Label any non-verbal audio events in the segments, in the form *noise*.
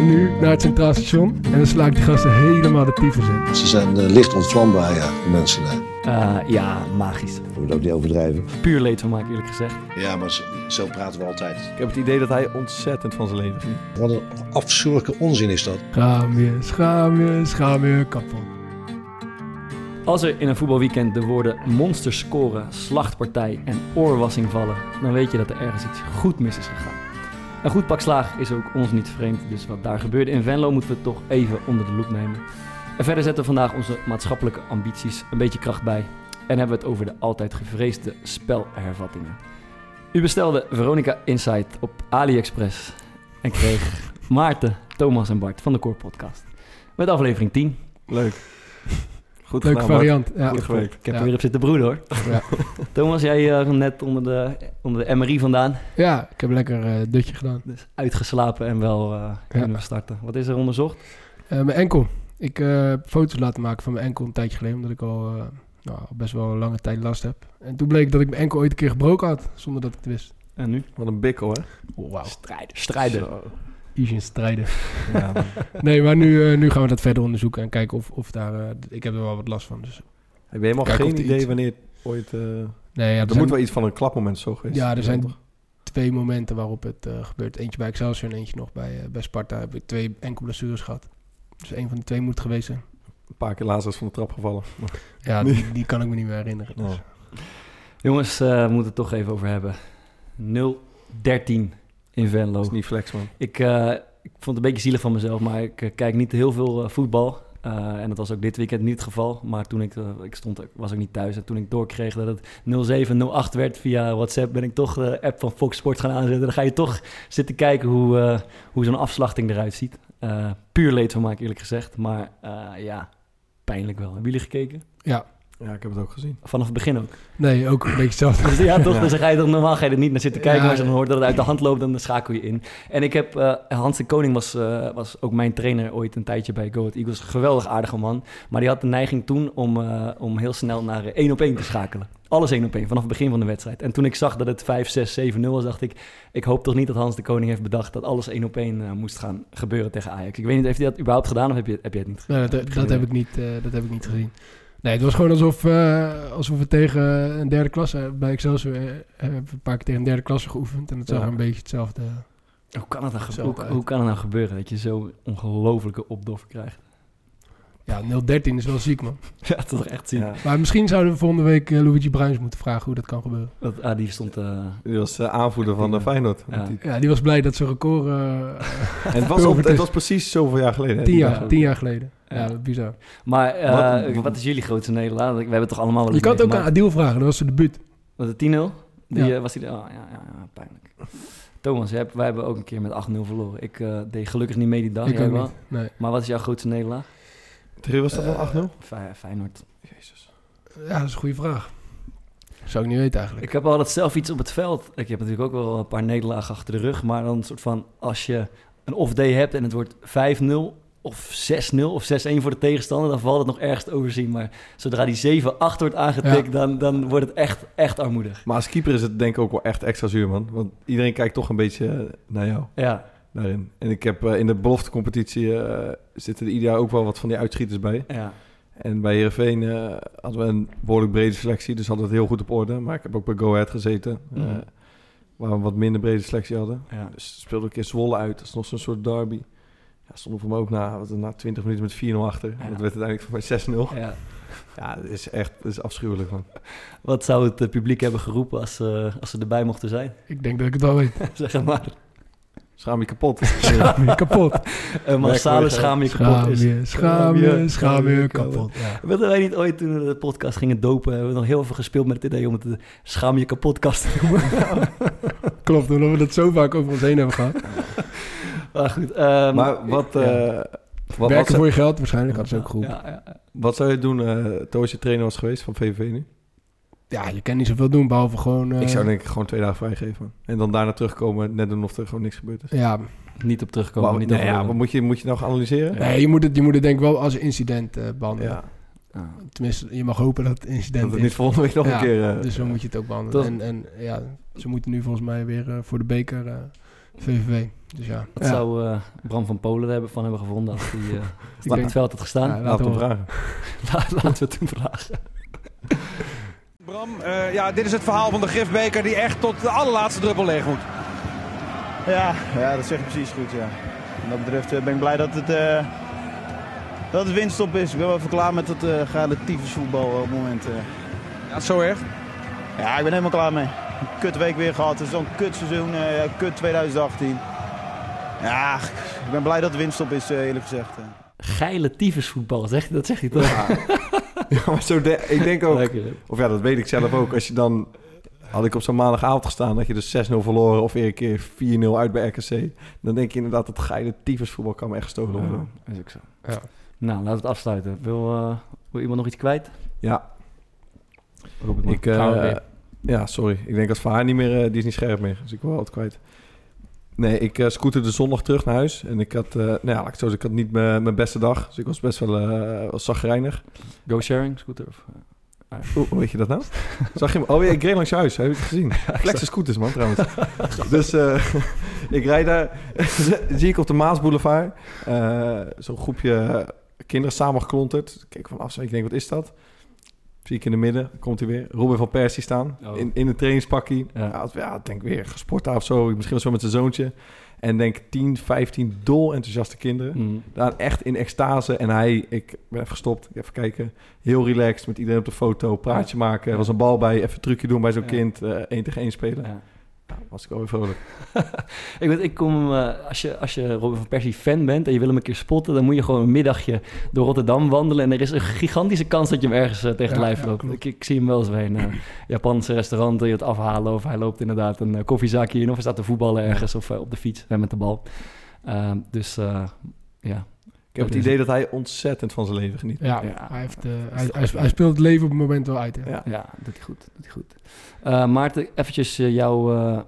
gaan nu naar het Centraal Station. En dan sla ik die gasten helemaal de tyfus in. Ze zijn eh, licht ontvlambaar, ja, de mensen daar. Eh, ja, magisch. Ik moet ook niet overdrijven. Puur leed van maken, eerlijk gezegd. Ja, maar zo, zo praten we altijd. Ik heb het idee dat hij ontzettend van zijn leven geniet. Wat een afschuwelijke onzin is dat. Schaam je, schaam je, schaam je kapot. Als er in een voetbalweekend de woorden monster scoren, slachtpartij en oorwassing vallen, dan weet je dat er ergens iets goed mis is gegaan. Een goed pak slaag is ook ons niet vreemd, dus wat daar gebeurde in Venlo moeten we toch even onder de loep nemen. En verder zetten we vandaag onze maatschappelijke ambities een beetje kracht bij en hebben we het over de altijd gevreesde spelhervattingen. U bestelde Veronica Insight op AliExpress en kreeg *laughs* Maarten, Thomas en Bart van de Core Podcast. Met aflevering 10. Leuk. Goed Leuke gedaan, variant. Ja. Goed gewerkt. Ik heb Ja. er weer op zitten broeden hoor. Ja. *laughs* Thomas, jij eh, net onder de, onder de MRI vandaan. ja, ik heb lekker eh dutje gedaan. Dus uitgeslapen en wel eh kunnen we starten. Wat is er onderzocht? Eh, mijn enkel. Ik eh, heb foto's laten maken van mijn enkel een tijdje geleden, omdat ik al eh, nou, best wel een lange tijd last heb. En toen bleek dat ik mijn enkel ooit een keer gebroken had, zonder dat ik het wist. En nu? Wat een bikkel, hè? Oh, wauw. Strijden. Strijden. Zo. Strijden. Ja. *laughs* Nee, maar nu, eh, nu gaan we dat verder onderzoeken en kijken of, of daar... eh, ik heb er wel wat last van, dus... Heb je helemaal geen idee iets- wanneer het ooit... eh Nee, ja, er er moet zijn wel iets van een klapmoment zo geweest. Ja, er zijn- toch? twee momenten waarop het eh, gebeurt. Eentje bij Excelsior en eentje nog bij, bij Sparta. Heb ik twee enkel blessures gehad. Dus een van de twee moet het geweest zijn. Een paar keer laatst is van de trap gevallen. *laughs* Ja, die, die kan ik me niet meer herinneren. Dus. Oh. Jongens, eh, we moeten het toch even over hebben. 0-13 in Venlo. Dat is niet flex, man. Ik, eh, ik vond het een beetje zielig van mezelf, maar ik eh, kijk niet heel veel eh, voetbal. Eh, en dat was ook dit weekend niet het geval. Maar toen ik, ik stond, was ook niet thuis. En toen ik doorkreeg dat het 07-08 werd via WhatsApp, ben ik toch de app van Fox Sports gaan aanzetten. Dan ga je toch zitten kijken hoe, eh, hoe zo'n afslachting eruit ziet. Eh, puur leed van maken, eerlijk gezegd. Maar eh, ja, pijnlijk wel. Hebben jullie gekeken? Ja, Ja, ik heb het ook gezien. Vanaf het begin ook. nee, ook een beetje hetzelfde. *laughs* Dus ja, toch? Ja. Dus dan ga je toch normaal ga je er niet naar zitten kijken, Ja, maar als je dan hoort dat het uit de hand loopt, dan schakel je in. En ik heb, eh, Hans de Koning was, eh, was ook mijn trainer ooit een tijdje bij Go Ahead Eagles. Geweldig aardige man. Maar die had de neiging toen om, eh, om heel snel naar één op één te schakelen. Alles één op één, vanaf het begin van de wedstrijd. En toen ik zag dat het 5, 6, 7, 0 was, dacht ik... ik hoop toch niet dat Hans de Koning heeft bedacht dat alles één op één moest gaan gebeuren tegen Ajax. Ik weet niet, heeft hij dat überhaupt gedaan of heb je, heb je het niet Nee, dat, dat, heb ik niet, dat heb ik niet gezien. Nee, het was gewoon alsof, eh, alsof we tegen een derde klasse... Bij Excelsior eh, hebben we een paar keer tegen een derde klasse geoefend. En het zag Ja. een beetje hetzelfde... Hoe kan, het nou Hetzelfde hoe kan het nou gebeuren dat je zo'n ongelofelijke opdoffer krijgt? Ja, 013 is wel ziek, man. *laughs* Ja, dat is toch echt zien. Ja. Maar misschien zouden we volgende week eh, Luigi Bruins moeten vragen hoe dat kan gebeuren. Dat, ah, die stond... eh, Die was eh, aanvoerder van de Feyenoord. Ja. Die- Ja, die was blij dat zijn record eh, *laughs* En het was, op, het was precies zoveel jaar geleden. hè, tien, jaar, tien jaar geleden. Ja. Ja, bizar. Maar eh, Wat- wat, wat- is jullie grootste nederlaag? We hebben toch allemaal wel Je kan het ook aan. Adil vragen, dat was zijn debuut. Was het 10-0? Die, Ja. was die, oh, ja, ja, ja, pijnlijk. Thomas, wij hebben ook een keer met 8-0 verloren. Ik eh, deed gelukkig niet mee die dag. ik jij ook wel. niet. Nee. Maar wat is jouw grootste nederlaag? Tegen was dat dan 8-0? Fey- Feyenoord. Jezus. Ja, dat is een goede vraag. Zou ik niet weten eigenlijk. Ik heb altijd zelf iets op het veld. Ik heb natuurlijk ook wel een paar nederlagen achter de rug. Maar dan een soort van, als je een off-day hebt en het wordt 5-0 of 6-0 of 6-1 voor de tegenstander, dan valt het nog ergens te overzien. Maar zodra die 7-8 wordt aangetikt, dan, dan wordt het echt, echt armoedig. Maar als keeper is het denk ik ook wel echt extra zuur, man. Want iedereen kijkt toch een beetje eh, naar jou Ja, daarin. En ik heb eh, in de beloftecompetitie eh, zitten er ieder jaar ook wel wat van die uitschieters bij. ja. En bij Heerenveen eh hadden we een behoorlijk brede selectie, dus hadden we het heel goed op orde. Maar ik heb ook bij Go Ahead gezeten, eh, Mhm. waar we een wat minder brede selectie hadden. ja. Dus speelde ik in Zwolle uit, dat is nog zo'n soort derby. Ja, stonden voor me ook na, wat, na 20 minuten met 4-0 achter. Ja. En dat werd uiteindelijk voor mij 6-0. ja. Ja, dat is echt dat is afschuwelijk, man. Wat zou het publiek hebben geroepen als, eh, als ze erbij mochten zijn? Ik denk dat ik het wel weet. *laughs* zeg maar. Schaam je kapot. *laughs* Schaam je kapot. Een massale Werk- schaam je kapot Schaam is. je, schaam je, schaam je kapot. Ja. Wilden wij niet ooit toen we de podcast gingen dopen, hebben we nog heel veel gespeeld met het idee om het de schaam je kapotkast te noemen. *laughs* Klopt, omdat we dat zo vaak over ons heen hebben gehad. *laughs* maar goed. ehm, maar wat, eh, ja. wat, wat, Werken voor je geld, waarschijnlijk had ze ook geroepen. Ja, ja, ja. wat zou je doen eh toen als je trainer was geweest van VVV nu? Ja, je kan niet zoveel doen, behalve gewoon... eh, ik zou denk ik gewoon twee dagen vrijgeven. En dan daarna terugkomen, net doen of er gewoon niks gebeurd is. Ja, Niet op terugkomen, Maar, niet nee, ja, wat moet je, moet je nou gaan analyseren? nee, je moet het, je moet het denk ik wel als incident eh, behandelen. Ja, Ah. Tenminste, je mag hopen dat het incident dat het niet volgende week nog Ja, een keer... eh, Dus zo moet je het ook behandelen. Dat- En, en ja, ze moeten nu volgens mij weer eh, voor de beker... eh, VVV. Dus ja, Dat Ja. zou eh, Bram van Polen er hebben van hebben gevonden als hij eh, *laughs* op denk, het veld had gestaan. Ja, Laten laten we vragen. *laughs* Laten we het toen vragen. Bram, eh, ja, dit is het verhaal van de Gifbeker die echt tot de allerlaatste druppel leeg moet. Ja, ja, dat zeg je precies goed. Ja. Wat dat betreft eh, ben ik blij dat het, eh, dat het winststop is. Ik ben wel even klaar met het uh, geile tyfusvoetbal op het moment. eh. Ja, zo erg. Ja, ik ben helemaal klaar mee. Een kut week weer gehad. Het is zo'n kut seizoen. eh, kut 2018. Ja, ik ben blij dat het winststop is, eerlijk gezegd. Geile tyfusvoetbal, zeg, dat zeg je toch? Ja, *laughs* maar zo de- ik denk ook, Lekker, of ja, dat weet ik zelf ook. Als je dan, had ik op zo'n maandagavond gestaan, dat je dus 6-0 verloren of weer een keer 4-0 uit bij RKC. Dan denk je inderdaad, dat geile tyfusvoetbal kan me echt gestolen worden. Ja, is ook zo. Ja. Nou, laten we het afsluiten. Wil, eh, wil iemand nog iets kwijt? Ja, het ik, eh, weer. ja, sorry. Ik denk dat Van haar niet meer, eh, die is niet scherp meer. Dus ik wil altijd kwijt. Nee, ik uh, scooterde zondag terug naar huis. En ik had, eh, nou ja, ik het zo zeggen, ik had niet mijn beste dag. Dus ik was best wel, eh wel zagrijnig. Go sharing, scooter? Of, eh, Hoe, weet je dat nou? *laughs* Zag je hem? Oh ja, ik reed langs je huis. Heb je het gezien? *laughs* Flexe scooters, man, trouwens. *laughs* dus eh, ik rijd daar. zie ik op de Maasboulevard. eh Zo'n groepje kinderen samengeklonterd. Ik Kijk van afstand. Ik denk, wat is dat? Zie ik in de midden. Komt hij weer. Robin van Persie staan. Oh. In, in een trainingspakkie. Ja. Ja. Denk weer gesport of zo. Misschien wel zo met zijn zoontje. En denk 10, 15 dol enthousiaste kinderen. mm. Daar echt in extase. En hij, ik ben even gestopt, even kijken. Heel relaxed met iedereen op de foto, praatje maken. Er was een bal bij, even een trucje doen bij zo'n Ja. kind. eh één tegen één spelen. Ja. Nou, was ik wel weer vrolijk. *laughs* Ik weet, ik kom, eh, als, je, als je Robin van Persie fan bent en je wil hem een keer spotten, dan moet je gewoon een middagje door Rotterdam wandelen. En er is een gigantische kans dat je hem ergens eh, tegen Ja, lijf loopt. ik, ik zie hem wel eens bij een eh, Japanse restaurant het afhalen. Of hij loopt inderdaad een koffiezaakje in. Of hij staat te voetballen ergens of op de fiets en met de bal. Ehm, dus ja. Ik heb Dat het is idee dat hij ontzettend van zijn leven geniet. Ja, Ja. Hij, heeft, eh, hij, hij, hij speelt het leven op het moment wel uit. Hè? Ja. Ja, doet hij goed. Doet hij goed. Eh, Maarten, eventjes eh, jouw eh,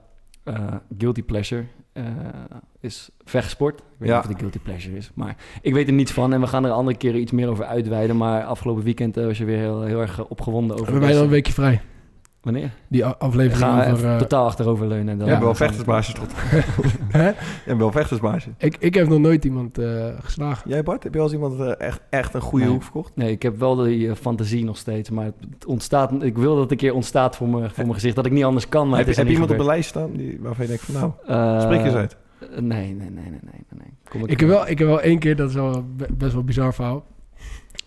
eh, guilty pleasure eh, is vechtsport. Ik weet Ja. niet of het een guilty pleasure is, maar ik weet er niets van. En we gaan er een andere keer iets meer over uitweiden. Maar afgelopen weekend was je weer heel, heel erg opgewonden over... Hebben wij dan een weekje vrij? Wanneer? Die We aflevering gaan over... even eh, totaal achteroverleunen. En dan Je hebt wel we- vechtersbaasje tot. *laughs* hè? Je hebt wel vechtersbaasje. ik, ik heb nog nooit iemand eh, geslagen. Jij Bart, heb je al eens iemand eh, echt, echt een goede Nee. hoek verkocht? Nee, ik heb wel die fantasie nog steeds. Maar het ontstaat, ik wil dat het een keer ontstaat voor, me, voor mijn gezicht. Dat ik niet anders kan, maar heb het je, is heb je iemand op de lijst staan die, waarvan je denkt van nou. Eh, spreek eens uit. Nee, nee, nee, nee, nee, nee. Kom Ik heb, wel, ik heb wel één keer, dat is wel be- best wel bizar verhaal.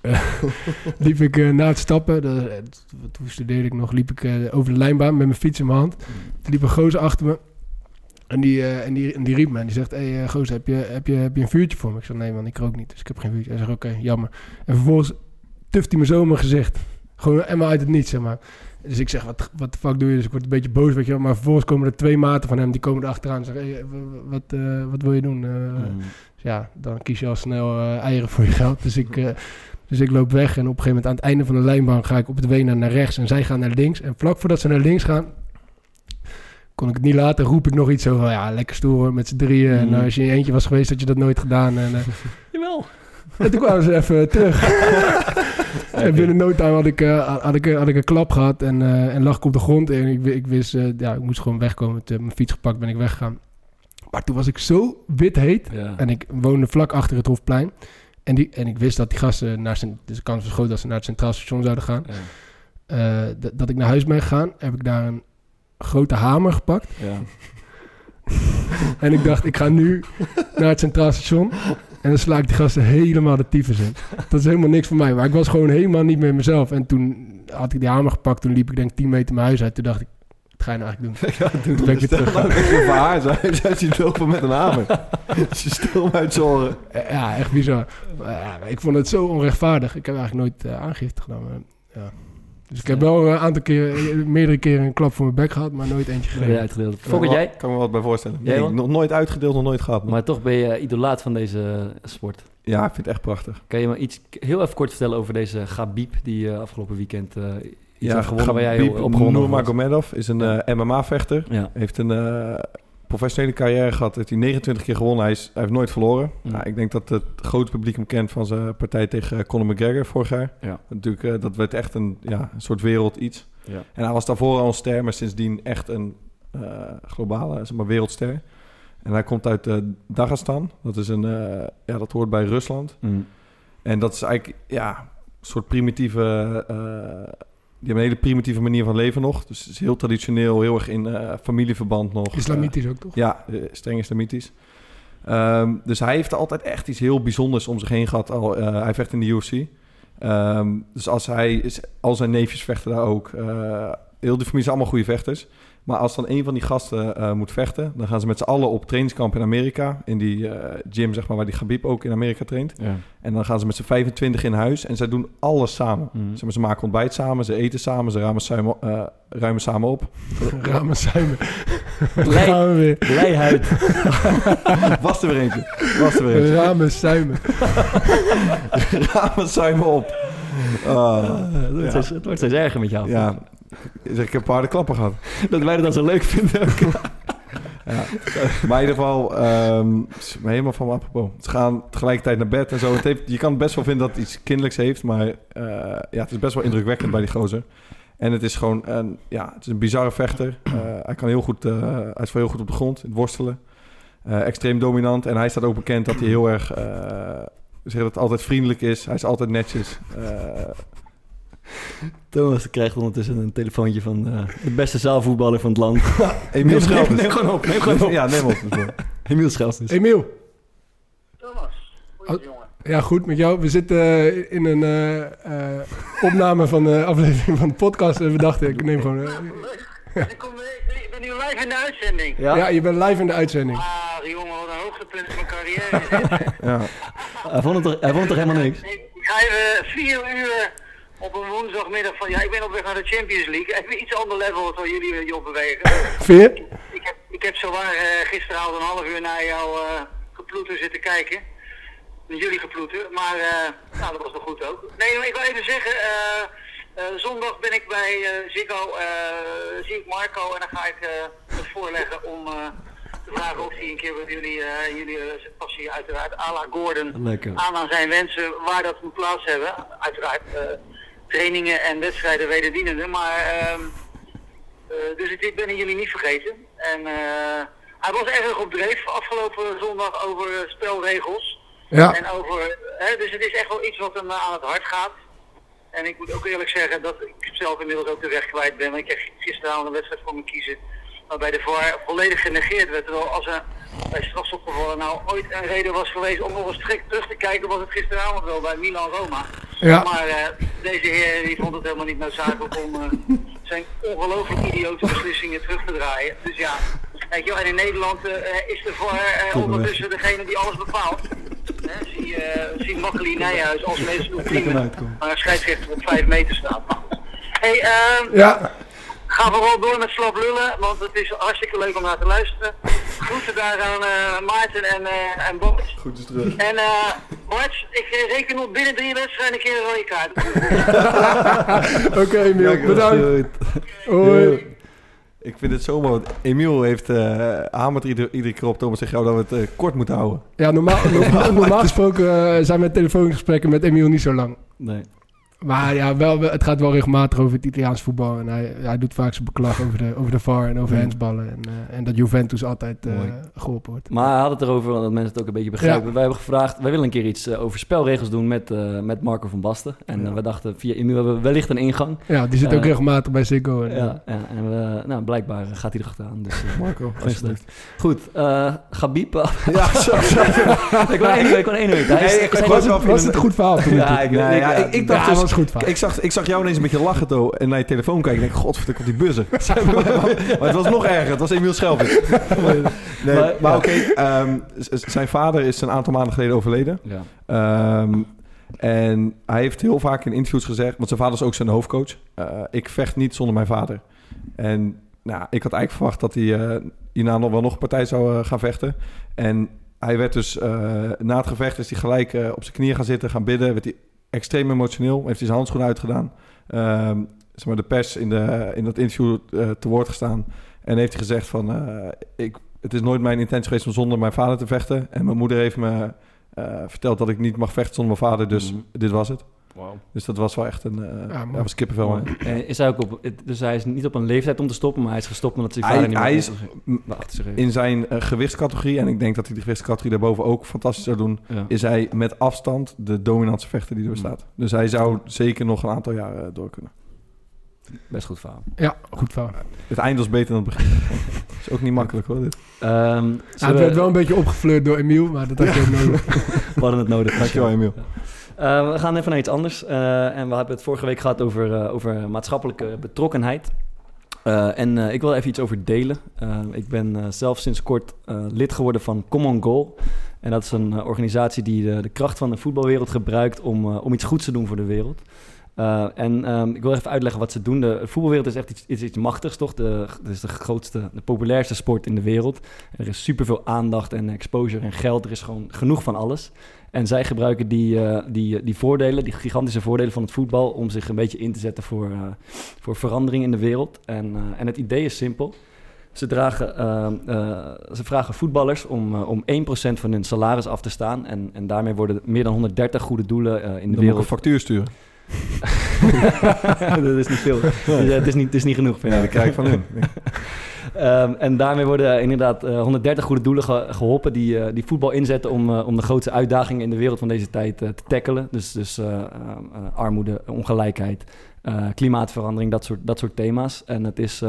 Eh, *laughs* liep ik eh, na het stappen, de, eh, toen studeerde ik nog, liep ik over de lijnbaan met mijn fiets in mijn hand. Toen liep een gozer achter me. En die, eh, en die, en die riep me en die zegt, hé hey, gozer, heb je, heb, je, heb je een vuurtje voor me? Ik zeg, nee man, ik rook niet, dus ik heb geen vuurtje. Hij zegt, oké, jammer. En vervolgens tuft hij me zo in mijn gezicht. Gewoon helemaal uit het niets, zeg maar. Dus ik zeg, wat, wat de fuck doe je? Dus ik word een beetje boos, weet je wel. Maar vervolgens komen er twee maten van hem, die komen er achteraan en zeggen, hey, wat, wat wil je doen? Mm. dus ja, dan kies je al snel eieren voor je geld. Dus ik, dus ik loop weg en op een gegeven moment aan het einde van de lijnbaan ga ik op het wenen naar rechts en zij gaan naar links. En vlak voordat ze naar links gaan, kon ik het niet laten, roep ik nog iets zo van, ja, lekker stoer hoor, met z'n drieën. En Mhm. eh, als je in je eentje was geweest, had je dat nooit gedaan. En, eh, *laughs* Jawel. en toen kwamen ze even terug. *laughs* en binnen no time had ik, eh, had, ik, had ik een klap gehad en, eh, en lag ik op de grond. En ik, ik wist, eh, ja, ik moest gewoon wegkomen. Toen mijn fiets gepakt, ben ik weggegaan. Maar toen was ik zo wit heet. Ja. En ik woonde vlak achter het Hofplein. En, die, en ik wist dat die gasten naar zijn... Dus de kans was groot dat ze naar het Centraal Station zouden gaan. Ja. Eh, dat ik naar huis ben gegaan, heb ik daar een grote hamer gepakt. Ja. *laughs* En ik dacht, ik ga nu naar het Centraal Station. En dan sla ik die gasten helemaal de tyfus in. Dat is helemaal niks voor mij. Maar ik was gewoon helemaal niet meer mezelf. En toen had ik die hamer gepakt. Toen liep ik denk 10 meter mijn huis uit. Toen dacht ik, wat ga je nou eigenlijk *laughs* doen? Ja, doe Toen ben ik weer terug. Dat je voor haar zijn. Zij ziet lopen met een hamer. *laughs* Ze stil uit. Eh, Ja, echt bizar. Maar ja, ik vond het zo onrechtvaardig. Ik heb eigenlijk nooit eh, aangifte gedaan. maar, ja. Dus ik heb wel een aantal keer, eh, meerdere keren een klap voor mijn bek gehad, maar nooit eentje gegeven. uitgedeeld. Fokker, jij? Kan me wat bij voorstellen. Jij Nee, nog nooit uitgedeeld, nog nooit gehad. Maar toch ben je idolaat van deze sport. Ja, ik vind het echt prachtig. Kan je me iets heel even kort vertellen over deze Gabib die eh, afgelopen weekend eh, ja, gewonnen waar jij? Nurmagomedov is een eh, MMA-vechter. Ja. Heeft een eh, professionele carrière gehad. Heeft hij 29 keer gewonnen. Hij, is, hij heeft nooit verloren. Mm. Nou, ik denk dat het grote publiek hem kent van zijn partij tegen eh, Conor McGregor vorig jaar. Ja. Natuurlijk, dat werd echt een, ja, een soort wereld iets. Ja. En hij was daarvoor al een ster, maar sindsdien echt een globale zeg maar, wereldster. En hij komt uit Dagestan. Dat, is een, ja, dat hoort bij Rusland. Mm. En dat is eigenlijk ja, een soort primitieve... die hebben een hele primitieve manier van leven nog. Dus het is heel traditioneel, heel erg in eh, familieverband nog. Islamitisch ook, toch? Ja, eh, streng islamitisch. Ehm, dus hij heeft altijd echt iets heel bijzonders om zich heen gehad. Al, eh, hij vecht in de UFC. Ehm, dus als hij, is- al zijn neefjes vechten daar ook. Heel die familie zijn allemaal goede vechters. Maar als dan een van die gasten eh, moet vechten, dan gaan ze met z'n allen op trainingskamp in Amerika. In die eh, gym, zeg maar, waar die Gabib ook in Amerika traint. Ja. En dan gaan ze met z'n 25 in huis en zij doen alles samen. Mm. Zeg maar, ze maken ontbijt samen, ze eten samen, ze ruimen samen, eh, ruimen samen op. *laughs* Ramen *laughs* we weer. Blijheid. *laughs* Was er weer eentje. Was er weer eentje. Ramen we. Ramen samen op. Ah, het, wordt steeds, het wordt steeds erger met jou. ja, zeg, ik heb harde klappen gehad. Dat wij dat zo leuk vinden ook. *laughs* Ja. Maar in ieder geval, me helemaal van me apropos. Ze gaan tegelijkertijd naar bed en zo. Het heeft, je kan best wel vinden dat het iets kinderlijks heeft, maar eh, ja, het is best wel indrukwekkend bij die gozer. En het is gewoon een, ja, het is een bizarre vechter. Eh, hij kan heel goed, eh, hij is wel heel goed op de grond, in het worstelen. Extreem dominant. En hij staat ook bekend dat hij heel erg, zeg dat altijd vriendelijk is. Hij is altijd netjes. *laughs* Thomas krijgt ondertussen een telefoontje van eh, de beste zaalvoetballer van het land. *laughs* Emiel neem, Schelvis. neem gewoon op, neem gewoon op. Ja, neem op. *laughs* Emiel Schelvis. Emiel. Thomas, Oh. goeie jongen. Ja, goed met jou. We zitten eh, in een eh, eh, opname van de aflevering van de podcast. En we dachten, ik neem gewoon... Ik, kom, ik, ik ben nu live in de uitzending. Ja, ja, je bent live in de uitzending. Ah, jongen, wat een hoogtepunt in mijn carrière. Ja. hij, vond het toch, hij vond het toch helemaal niks? ik ga even vier uur op een woensdagmiddag van... Ja, ik ben op weg naar de Champions League. Even iets ander level wat jullie je op bewegen. Veer? Ik heb, ik heb zowaar eh gisteravond een half uur naar jouw eh geploeter zitten kijken. Met jullie geploeter. Maar nou, dat was nog goed ook. Nee, maar ik wil even zeggen. zondag ben ik bij Ziggo. eh, zie ik Marco. En dan ga ik het voorleggen om te vragen of hij een keer met jullie, jullie passie uiteraard à la Gordon Lekker. aan aan zijn wensen waar dat moet plaats hebben. Uiteraard trainingen en wedstrijden wederdienende. Maar ehm, eh, dus ik, ik ben jullie niet vergeten. En eh, hij was erg op dreef afgelopen zondag over eh, spelregels. Ja. En over, hè, dus het is echt wel iets wat hem aan het hart gaat. En ik moet ook eerlijk zeggen dat ik zelf inmiddels ook de weg kwijt ben. Want ik kreeg gisteravond een wedstrijd voor me kiezen. Waarbij de VAR volledig genegeerd werd. Terwijl als er bij strafschopgevallen nou ooit een reden was geweest om nog eens strikt terug te kijken, was het gisteravond wel bij Milan-Roma. Ja. Maar eh, deze heer die vond het helemaal niet noodzakelijk om eh, zijn ongelooflijk idiote beslissingen terug te draaien. Dus ja, weet je wel, en in Nederland eh, is de VAR eh, ondertussen degene die alles bepaalt. Hè, zie, zie Makkeli Nijhuis als meest ultieme, maar een scheidsrechter op 5 meter staat. Goed. Hey, ehm Ja. Ga vooral door met slap lullen, want het is hartstikke leuk om naar te luisteren. Groeten daar aan eh, Maarten en, eh en Bart. Goed is terug. En eh Bart, ik reken op binnen drie wedstrijden een keer een rode kaart. *laughs* *laughs* Oké, Emiel. Bedankt. Hoi. Ik vind het zo mooi. want Emiel heeft uh, hamert iedere, iedere keer op Thomas zegt jou dat we het kort moeten houden. Ja, normaal, normaal, *laughs* normaal gesproken eh, zijn mijn telefoongesprekken met Emiel niet zo lang. Nee. Maar ja, wel, het gaat wel regelmatig over het Italiaans voetbal. En hij, hij doet vaak zijn beklag over de, over de VAR en over handsballen. En, eh, en dat Juventus altijd eh, Mooi. geholpen wordt. Maar hij had het erover, dat mensen het ook een beetje begrijpen. Ja. Wij hebben gevraagd, wij willen een keer iets eh, over spelregels doen met, eh, met Marco van Basten. En Ja. we dachten, via Emiel hebben we wellicht een ingang. Ja, die zit ook regelmatig bij Ziggo. En, Ja, ja en we, nou, blijkbaar gaat hij er achteraan. Dus, Marco, alsjeblieft. Goed, eh Gabib. Ja, *laughs* zo, zo. ik wil één, ik wil één. Hij is- was het, was het een goed verhaal? Ja, ik, ik, dacht dus- goed. Ik zag, ik zag jou ineens een beetje lachen, To, en naar je telefoon kijken. En ik denk, godverdomme, komt die buzzer. *laughs* maar het was nog erger. Het was Emiel Schelvis. *laughs* Nee, Maar- oké. ehm, zijn vader is een aantal maanden geleden overleden. Ja. Ehm, en hij heeft heel vaak in interviews gezegd... Want zijn vader is ook zijn hoofdcoach. eh, ik vecht niet zonder mijn vader. En nou, ik had eigenlijk verwacht dat hij eh, hierna nog wel nog een partij zou eh, gaan vechten. En hij werd dus... na het gevecht is hij gelijk op zijn knieën gaan zitten, gaan bidden. Werd hij extreem emotioneel. Heeft hij zijn handschoenen uitgedaan. Ehm, zeg maar de pers in, de, in dat interview eh, te woord gestaan. En heeft hij gezegd van... eh, ik, het is nooit mijn intentie geweest om zonder mijn vader te vechten. En mijn moeder heeft me eh, verteld dat ik niet mag vechten zonder mijn vader. Dus Mhm. dit was het. Dus dat was wel echt een... eh Ja, ja, mooi. was kippenvel. man. En is hij ook op, dus hij is niet op een leeftijd om te stoppen, maar hij is gestopt omdat zijn Hij- vader niet meer hij is-. In zijn eh, gewichtscategorie, en ik denk dat hij de gewichtscategorie daarboven ook fantastisch zou doen, Ja. is hij met afstand de dominantste vechter die er bestaat. Dus hij zou zeker nog een aantal jaren door kunnen. Best goed verhaal. Ja, goed verhaal. Het eind was beter dan het begin. *laughs* is ook niet makkelijk hoor. Dit. Ehm, Ja, zullen het we- werd wel een beetje opgefleurd door Emiel, maar dat had je ook *laughs* nodig. We hadden het nodig. Dankjewel Emiel. Eh, we gaan even naar iets anders. Eh, en we hebben het vorige week gehad over, eh, over maatschappelijke betrokkenheid. En ik wil even iets over delen. Ik ben zelf sinds kort lid geworden van Common Goal. En dat is een organisatie die de, de kracht van de voetbalwereld gebruikt om, om iets goeds te doen voor de wereld. Eh, en ehm, ik wil even uitleggen wat ze doen. De voetbalwereld is echt iets, iets machtigs, toch? De, het is de grootste, de populairste sport in de wereld. Er is superveel aandacht en exposure en geld. Er is gewoon genoeg van alles. En zij gebruiken die, eh, die, die voordelen, die gigantische voordelen van het voetbal... om zich een beetje in te zetten voor, eh, voor verandering in de wereld. En, en het idee is simpel. Ze, dragen, eh, eh, ze vragen voetballers om, om 1% van hun salaris af te staan. En, en daarmee worden meer dan 130 goede doelen in de moet ik een wereld... factuur sturen. *laughs* dat is niet veel. Dus, het, is niet, het is niet genoeg. vind Ja, ik. dat krijg ik van hun. *laughs* Ehm, en daarmee worden inderdaad eh, 130 goede doelen ge- geholpen die, eh, die voetbal inzetten om, eh, om de grootste uitdagingen in de wereld van deze tijd te tackelen. Dus, dus armoede, ongelijkheid, klimaatverandering, dat soort, dat soort thema's. En het is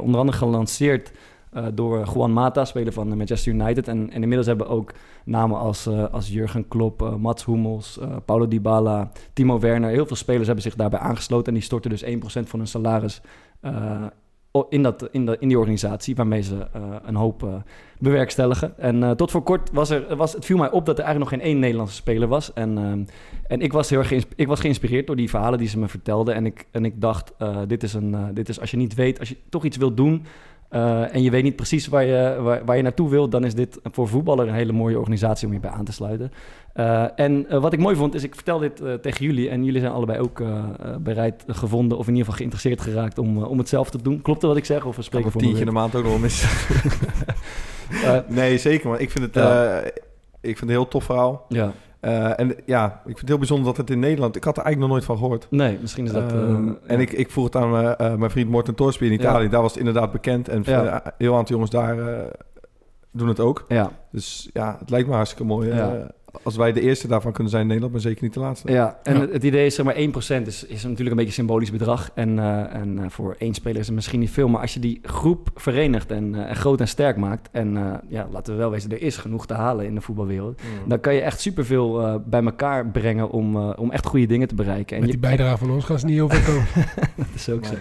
onder andere gelanceerd eh, door Juan Mata, speler van Manchester United. En, en inmiddels hebben ook namen als, eh, als Jurgen Klopp, eh, Mats Hummels, Paulo Dybala, Timo Werner. Heel veel spelers hebben zich daarbij aangesloten en die storten dus 1% van hun salaris in, dat, in, de, in die organisatie, waarmee ze een hoop bewerkstelligen. En tot voor kort was er, was, het viel mij op dat er eigenlijk nog geen één Nederlandse speler was. En, en ik, was heel erg ik was geïnspireerd door die verhalen die ze me vertelden. En ik, en ik dacht, dit, is een, dit is als je niet weet, als je toch iets wilt doen... eh, en je weet niet precies waar je, waar, waar je naartoe wilt... dan is dit voor voetballer een hele mooie organisatie om je bij aan te sluiten. Eh, en eh, wat ik mooi vond, is ik vertel dit tegen jullie... en jullie zijn allebei ook bereid gevonden... of in ieder geval geïnteresseerd geraakt om, om het zelf te doen. Klopt dat wat ik zeg? Of we spreken een voor me tientje in de maand ook nog wel mis. *laughs* Nee, zeker man. Ik vind het, Ja. eh, ik vind het een heel tof verhaal. ja, Eh, en ja, ik vind het heel bijzonder dat het in Nederland... Ik had er eigenlijk nog nooit van gehoord. nee, misschien is dat... eh, ja. en ik, ik vroeg het aan eh, eh, mijn vriend Morten Torsby in Italië. Ja. Daar was het inderdaad bekend. En Ja. eh, een heel aantal jongens daar eh, doen het ook. Ja, Dus ja, het lijkt me hartstikke mooi. eh, Ja. Als wij de eerste daarvan kunnen zijn in Nederland, maar zeker niet de laatste. Ja, en Ja. Het, het idee is zeg maar 1% is, is natuurlijk een beetje een symbolisch bedrag. En, eh, en eh, voor één speler is het misschien niet veel. Maar als je die groep verenigt en, eh, en groot en sterk maakt. En eh, ja, laten we wel wezen, er is genoeg te halen in de voetbalwereld. Mm. Dan kan je echt superveel eh bij elkaar brengen om, eh, om echt goede dingen te bereiken. En Met je, die bijdrage van ons gaan ze niet heel veel komen. *laughs* dat is ook zo.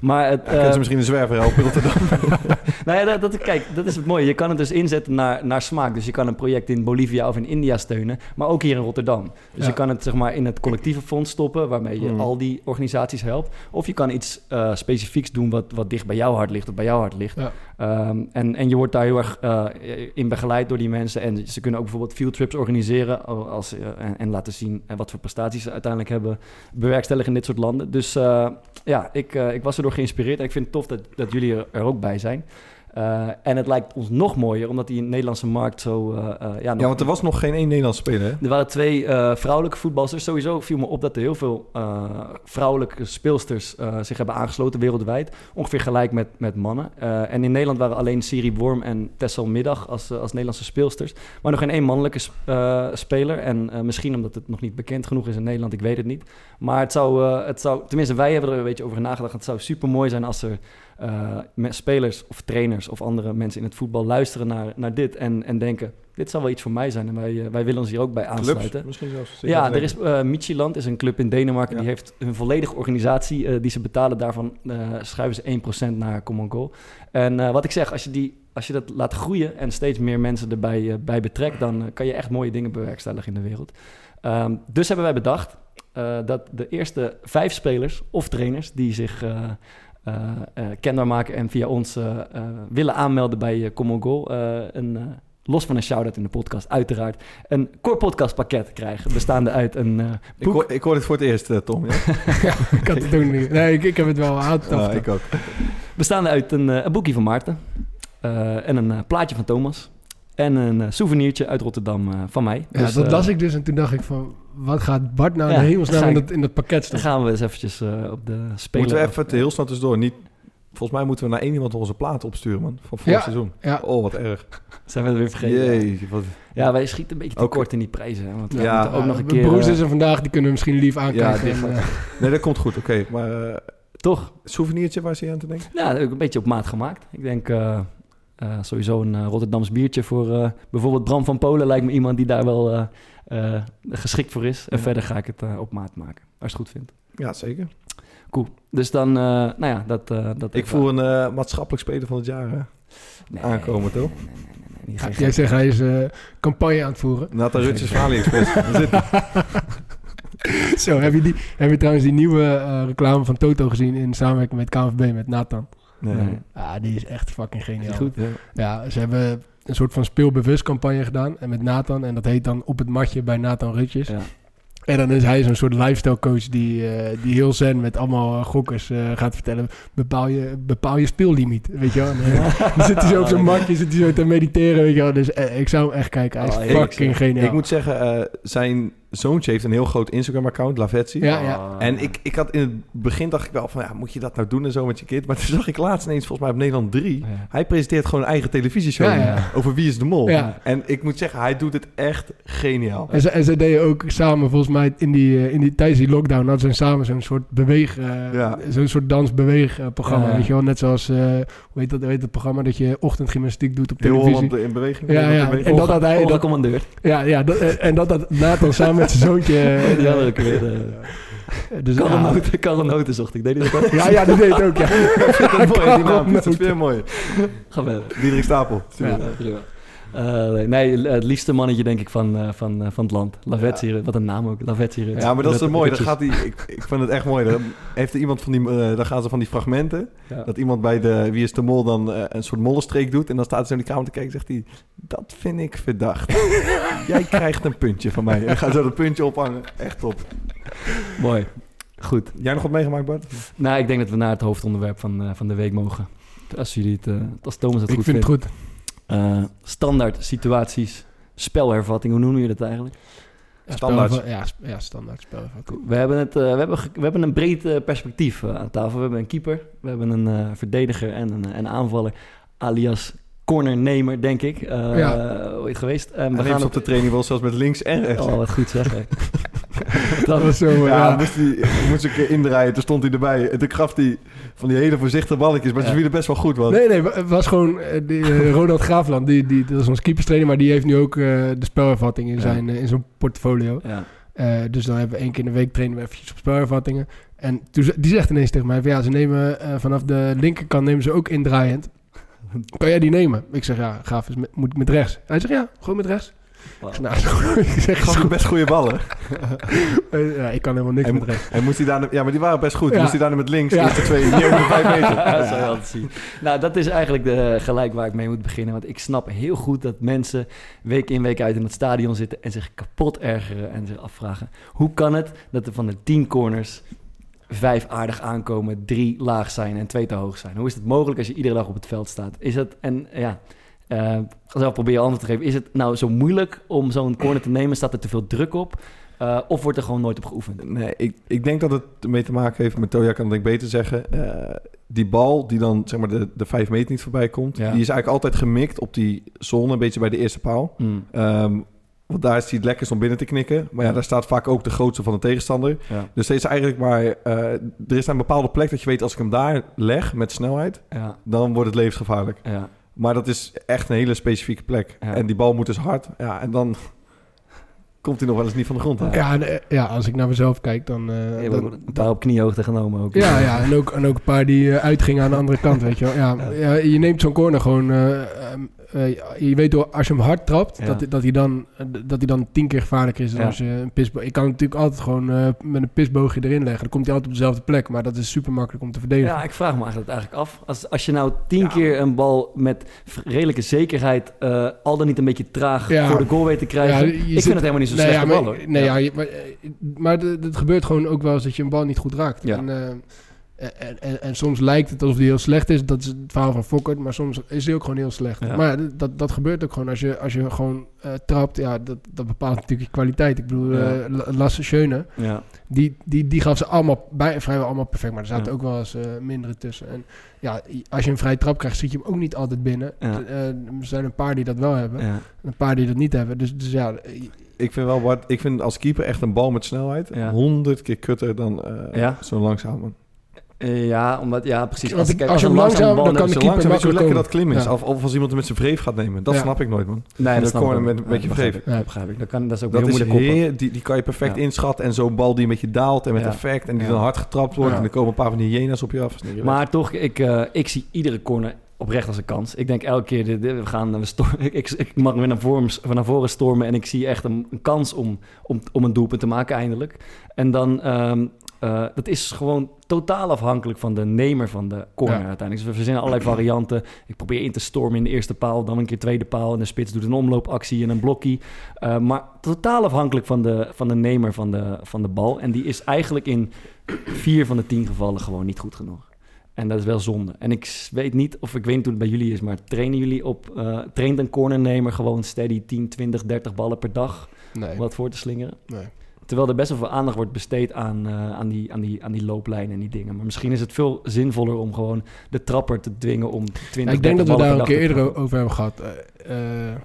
Maar het, Ja, kunnen eh, ze misschien een zwerver helpen Rotterdam? *laughs* *laughs* nou ja, dat, dat, kijk, dat is het mooie. Je kan het dus inzetten naar, naar smaak. Dus je kan een project in Bolivia of in India steunen, maar ook hier in Rotterdam. Dus Ja. je kan het zeg maar in het collectieve fonds stoppen, waarmee je Hmm. al die organisaties helpt. Of je kan iets eh, specifieks doen wat, wat dicht bij jouw hart ligt, of bij jouw hart ligt. Ja. Ehm, en, en je wordt daar heel erg eh, in begeleid door die mensen. En ze kunnen ook bijvoorbeeld field trips organiseren als, eh, en, en laten zien wat voor prestaties ze uiteindelijk hebben bewerkstelligd in dit soort landen. Dus ja, ik, ik was erdoor geïnspireerd en ik vind het tof dat, dat jullie er, er ook bij zijn. Eh, en het lijkt ons nog mooier, omdat die Nederlandse markt zo... eh, eh, ja, want er was nog geen één Nederlands speler, hè? er waren twee vrouwelijke voetbalsters. Sowieso viel me op dat er heel veel vrouwelijke speelsters zich hebben aangesloten wereldwijd. Ongeveer gelijk met, met mannen. En in Nederland waren alleen Siri Worm en Tessel Middag als, als Nederlandse speelsters. Maar nog geen één mannelijke sp- speler. En misschien omdat het nog niet bekend genoeg is in Nederland, ik weet het niet. Maar het zou, het zou tenminste wij hebben er een beetje over nagedacht. Het zou super mooi zijn als er eh, me- spelers of trainers of andere mensen in het voetbal luisteren naar, naar dit. En, en denken, dit zal wel iets voor mij zijn. En wij, eh, wij willen ons hier ook bij aansluiten. Clubs, misschien zelfs. Ja, er is uh, Michieland, is een club in Denemarken. Ja. Die heeft hun volledige organisatie eh, die ze betalen. Daarvan eh, schuiven ze 1% naar Common Goal. En eh, wat ik zeg, als je, die, als je dat laat groeien en steeds meer mensen erbij eh, bij betrekt, dan eh, kan je echt mooie dingen bewerkstelligen in de wereld. Ehm, dus hebben wij bedacht eh, dat de eerste vijf spelers of trainers die zich eh, eh, eh, kenbaar maken en via ons eh, eh, willen aanmelden bij eh, Common Goal, eh, een, eh, los van een shout-out in de podcast, uiteraard, een core podcast pakket krijgen, bestaande uit een eh, Ik hoor, ik hoor dit voor het eerst, eh, Tom. Ja? *laughs* ik had het ook niet. Nee, ik, ik heb het wel aangetast. Ja, ik ook. Bestaande uit een, eh, een boekje van Maarten. eh, en een eh, plaatje van Thomas. En een eh, souvenirtje uit Rotterdam eh, van mij. Ja, Dus, dat eh, las ik dus en toen dacht ik van... wat gaat Bart nou Ja, in de hemelsnaam in ik- dat, in dat pakket Dan stoppen? gaan we eens eventjes eh, op de speler. Moeten we even het heel snel tussendoor. Niet, volgens mij moeten we naar één iemand onze plaat opsturen, man. Van vorig Ja. seizoen. Ja. Oh, wat erg. *laughs* Zijn we het weer vergeten? Jee, wat... Ja, wij schieten een beetje Oké. tekort in die prijzen. Hè, want we Ja. moeten ook nog een de keer... Broers eh, is er vandaag, die kunnen we misschien lief aankijken. en, eh, *laughs* Nee, dat komt goed. Oké, maar toch? souvenirtje, waar zie je aan te denken? Ja, ook een beetje op maat gemaakt. Ik denk eh, eh, sowieso een eh, Rotterdams biertje voor eh, bijvoorbeeld Bram van Polen. Lijkt me iemand die daar wel eh, eh, geschikt voor is. En Ja. verder ga ik het eh, op maat maken, als je het goed vindt. Ja, zeker. Cool. Dus dan, eh, nou ja, dat... eh, dat Ik voel een maatschappelijk speler van het jaar Nee, aankomen, toch? Nee, nee, nee, nee, nee, niet ja, jij zegt hij is eh, campagne aan het voeren. Nathan Rutjes van AliExpress. Zo, heb je, die, heb je trouwens die nieuwe eh, reclame van Toto gezien in samenwerking met KNVB, met Nathan? Nee. Nee. Ah, die is echt fucking Is geniaal. goed? Ja. Ja, ze hebben een soort van speelbewust campagne gedaan. En met Nathan. En dat heet dan Op het Matje bij Nathan Rutjes. Ja. En dan is hij zo'n soort lifestyle coach die, eh, die heel zen met allemaal eh, gokkers eh, gaat vertellen. Bepaal je, bepaal je speellimiet, weet je wel. *laughs* Eh, dan zit hij zo op zijn matje, zit hij zo te mediteren, weet je wel. Dus ik zou hem echt kijken. Hij is Oh, fucking zeg. geniaal. Ik moet zeggen, zijn zoontje heeft een heel groot Instagram-account, Lavetsi. Ja, ja. Ah. En ik, ik had in het begin dacht ik wel van, ja, moet je dat nou doen en zo met je kind? Maar toen zag ik laatst ineens, volgens mij op Nederland 3, Ja. hij presenteert gewoon een eigen televisieshow Ja, ja. over Wie is de Mol. Ja. En ik moet zeggen, hij doet het echt geniaal. En ze, en ze deden ook samen, volgens mij, in die, eh, in die, tijdens die lockdown hadden ze samen zo'n soort beweeg, eh, Ja. zo'n soort dansbeweegprogramma, Ja. weet je wel. Net zoals, eh, hoe heet dat, dat programma dat je ochtendgymnastiek doet op Heel televisie. Holland in beweging. Ja, ja. En dat had hij, dat, commandeur. ja, ja, dat, en dat had Nathan samen met zijn zoontje. *laughs* eh, Die hadden ook weer... eh, dus, Karel ja, Noten- Karel Noten zocht ik. Deed hij dat ook? ja, ja, dat deed het ook, ja. *laughs* Ik vind het mooi, die naam. Karel Dat is weer mooi. Ga verder. Diederik Stapel. Ja. Eh, nee, nee, het liefste mannetje denk ik van, eh, van, eh, van het land. Lavetsi, wat een naam ook. Ja, maar dat is zo mooi. Dan gaat die, ik, ik vind het echt mooi. Dan heeft er iemand van die, dan gaan ze van die fragmenten. Ja. Dat iemand bij de Wie is de Mol dan een soort mollenstreek doet. En dan staat hij zo in die kamer te kijken en zegt hij... Dat vind ik verdacht. *laughs* Jij krijgt een puntje van mij. En dan gaat zo dat puntje ophangen. Echt top. Mooi. Goed. Jij nog wat meegemaakt, Bart? Nou, ik denk dat we naar het hoofdonderwerp van, eh, van de week mogen. Als jullie het, als Thomas het Ik goed vind het vindt. goed. Eh, standaard situaties, spelhervatting, hoe noem je dat eigenlijk? Ja, Standaard. spel- Ja, sp- ja, standaard spel. We hebben, het, eh, we hebben, we hebben een breed eh, perspectief aan tafel. We hebben een keeper, we hebben een eh, verdediger en een, een aanvaller, alias cornernemer, denk ik. Eh Ja. Ooit geweest. En we gaan ze op de training wel zelfs met links en rechts. Oh, wat goed zeggen. *laughs* *laughs* Dat was zo, Ja, ja. moest hij moest een keer indraaien. Toen stond hij erbij. En toen gaf hij van die hele voorzichtige balletjes. Maar ze Ja. vielen best wel goed. Want Nee, nee, het was gewoon eh, die, eh, *laughs* Ronald Graafland, die, die, dat is ons keeperstrainer, maar die heeft nu ook eh, de spelervatting in Ja. zijn, in zijn portfolio. Ja. Eh, dus dan hebben we één keer in de week trainen we eventjes op spelervattingen. En toen, ze- die zegt ineens tegen mij, van, ja, ze nemen eh, vanaf de linkerkant nemen ze ook indraaiend. *laughs* Kan jij die nemen? Ik zeg, ja, gaaf, is met, moet ik met rechts? Hij zegt, ja, gewoon met rechts. Ik zeg, nou, ik zeg, goed. best goede ballen. *laughs* Eh, ja, ik kan helemaal niks Hij, met rechts. hij moest hij daar, ja, maar die waren best goed. Ja. Moest hij daar met links. Ja. De twee, over vijf meter. *laughs* dat zou je altijd zien. Nou, dat is eigenlijk de, gelijk waar ik mee moet beginnen. Want ik snap heel goed dat mensen week in week uit in het stadion zitten en zich kapot ergeren en zich afvragen: hoe kan het dat er van de tien corners vijf aardig aankomen, drie laag zijn en twee te hoog zijn? Hoe is het mogelijk als je iedere dag op het veld staat? Is het en ja. eh, zelf proberen antwoord te geven. Is het nou zo moeilijk om zo'n corner te nemen? Staat er te veel druk op? Eh, of wordt er gewoon nooit op geoefend? Nee, ik, ik denk dat het ermee te maken heeft met Toja, kan ik beter zeggen. Eh, die bal die dan zeg maar de, de vijf meter niet voorbij komt, Ja. die is eigenlijk altijd gemikt op die zone, een beetje bij de eerste paal. Hmm, Ehm, want daar is hij het lekkerst om binnen te knikken. Maar ja, daar staat vaak ook de grootste van de tegenstander. ja, Dus het is eigenlijk maar... eh, er is een bepaalde plek dat je weet... als ik hem daar leg met snelheid... ja, dan wordt het levensgevaarlijk. ja. Maar dat is echt een hele specifieke plek. Ja. En die bal moet dus hard. Ja, en dan *laughs* komt hij nog wel eens niet van de grond aan. Ja, en, eh, ja, als ik naar mezelf kijk, dan... eh, Je dan- hebt ook een paar op kniehoogte genomen ook. Ja, ja en, ook, en ook een paar die eh, uitgingen aan de andere kant, weet je wel. Ja, ja. je neemt zo'n corner gewoon... eh, ehm, eh, je weet door, als je hem hard trapt, Ja. dat, dat, hij dan, dat hij dan tien keer gevaarlijker is dan Ja. als je een pisboog... Ik kan natuurlijk altijd gewoon eh, met een pisboogje erin leggen. Dan komt hij altijd op dezelfde plek, maar dat is super makkelijk om te verdedigen. Ja, ik vraag me eigenlijk, eigenlijk af. Als, als je nou tien keer een bal met redelijke zekerheid... eh, al dan niet een beetje traag Ja. voor de goal weet te krijgen... Ja, ik zit- vind het helemaal niet zo nee, slecht ja, bal, maar, hoor. Nee, Ja. ja. maar, maar het gebeurt gewoon ook wel eens dat je een bal niet goed raakt. Ja. En, eh, En, en, en soms lijkt het alsof hij heel slecht is. Dat is het verhaal van Fokker. Maar soms is hij ook gewoon heel slecht. Ja. Maar ja, dat, dat gebeurt ook gewoon. Als je, als je gewoon eh, trapt, ja, dat, dat bepaalt natuurlijk je kwaliteit. Ik bedoel, Ja. eh, La- Lasse Schöne, Ja. die, die, die gaf ze allemaal bij, vrijwel allemaal perfect. Maar er zaten Ja. ook wel eens eh, mindere tussen. En ja, als je een vrije trap krijgt, zit je hem ook niet altijd binnen. Ja. Eh, er zijn een paar die dat wel hebben. Ja. En een paar die dat niet hebben. Dus, dus ja, eh, Ik vind wel wat. Ik vind als keeper echt een bal met snelheid Ja. honderd keer kutter dan eh Ja? zo langzaam. Ja, omdat, ja, precies. Als, ik- kijk, als je een hem langzaam- bal dan kan de keeper weet je hoe lekker dat klim is. Ja. Of, of als iemand hem met zijn vreef gaat nemen. Dat Ja. snap ik nooit, man. Nee, de dat snap ik met- met je dat begrijp vreef. Dat begrijp ik. Dat, kan, dat is ook Dat heel is moeilijk heer, die, die kan je perfect Ja. inschatten. En zo'n bal die met je daalt en met Ja. effect. En die Ja. dan hard getrapt wordt. Ja. En er komen een paar van die hyena's op je af. Maar toch, ik, eh, ik zie iedere corner oprecht als een kans. Ik denk elke keer, we gaan, we *laughs* ik, ik mag weer naar voren, van naar voren stormen en ik zie echt een, een kans om, om, om een doelpunt te maken eindelijk. En dan, ehm, eh, dat is gewoon totaal afhankelijk van de nemer van de corner Ja. uiteindelijk. Dus we verzinnen allerlei *clears throat* varianten. Ik probeer in te stormen in de eerste paal, dan een keer tweede paal en de spits doet een omloopactie en een blokkie. Eh, maar totaal afhankelijk van de, van de nemer van de, van de bal. En die is eigenlijk in vier van de tien gevallen gewoon niet goed genoeg. En dat is wel zonde. En ik weet niet of ik weet niet hoe het bij jullie is, maar trainen jullie op, eh traint een cornernemer gewoon steady 10, 20, 30 ballen per dag nee. om wat voor te slingeren? nee. Terwijl er best wel veel aandacht wordt besteed aan, eh, aan, die, aan, die, aan die looplijnen en die dingen. Maar misschien is het veel zinvoller om gewoon de trapper te dwingen om 20, Ja, ik denk dat 30 we daar een keer eerder over hebben gehad. Eh, eh,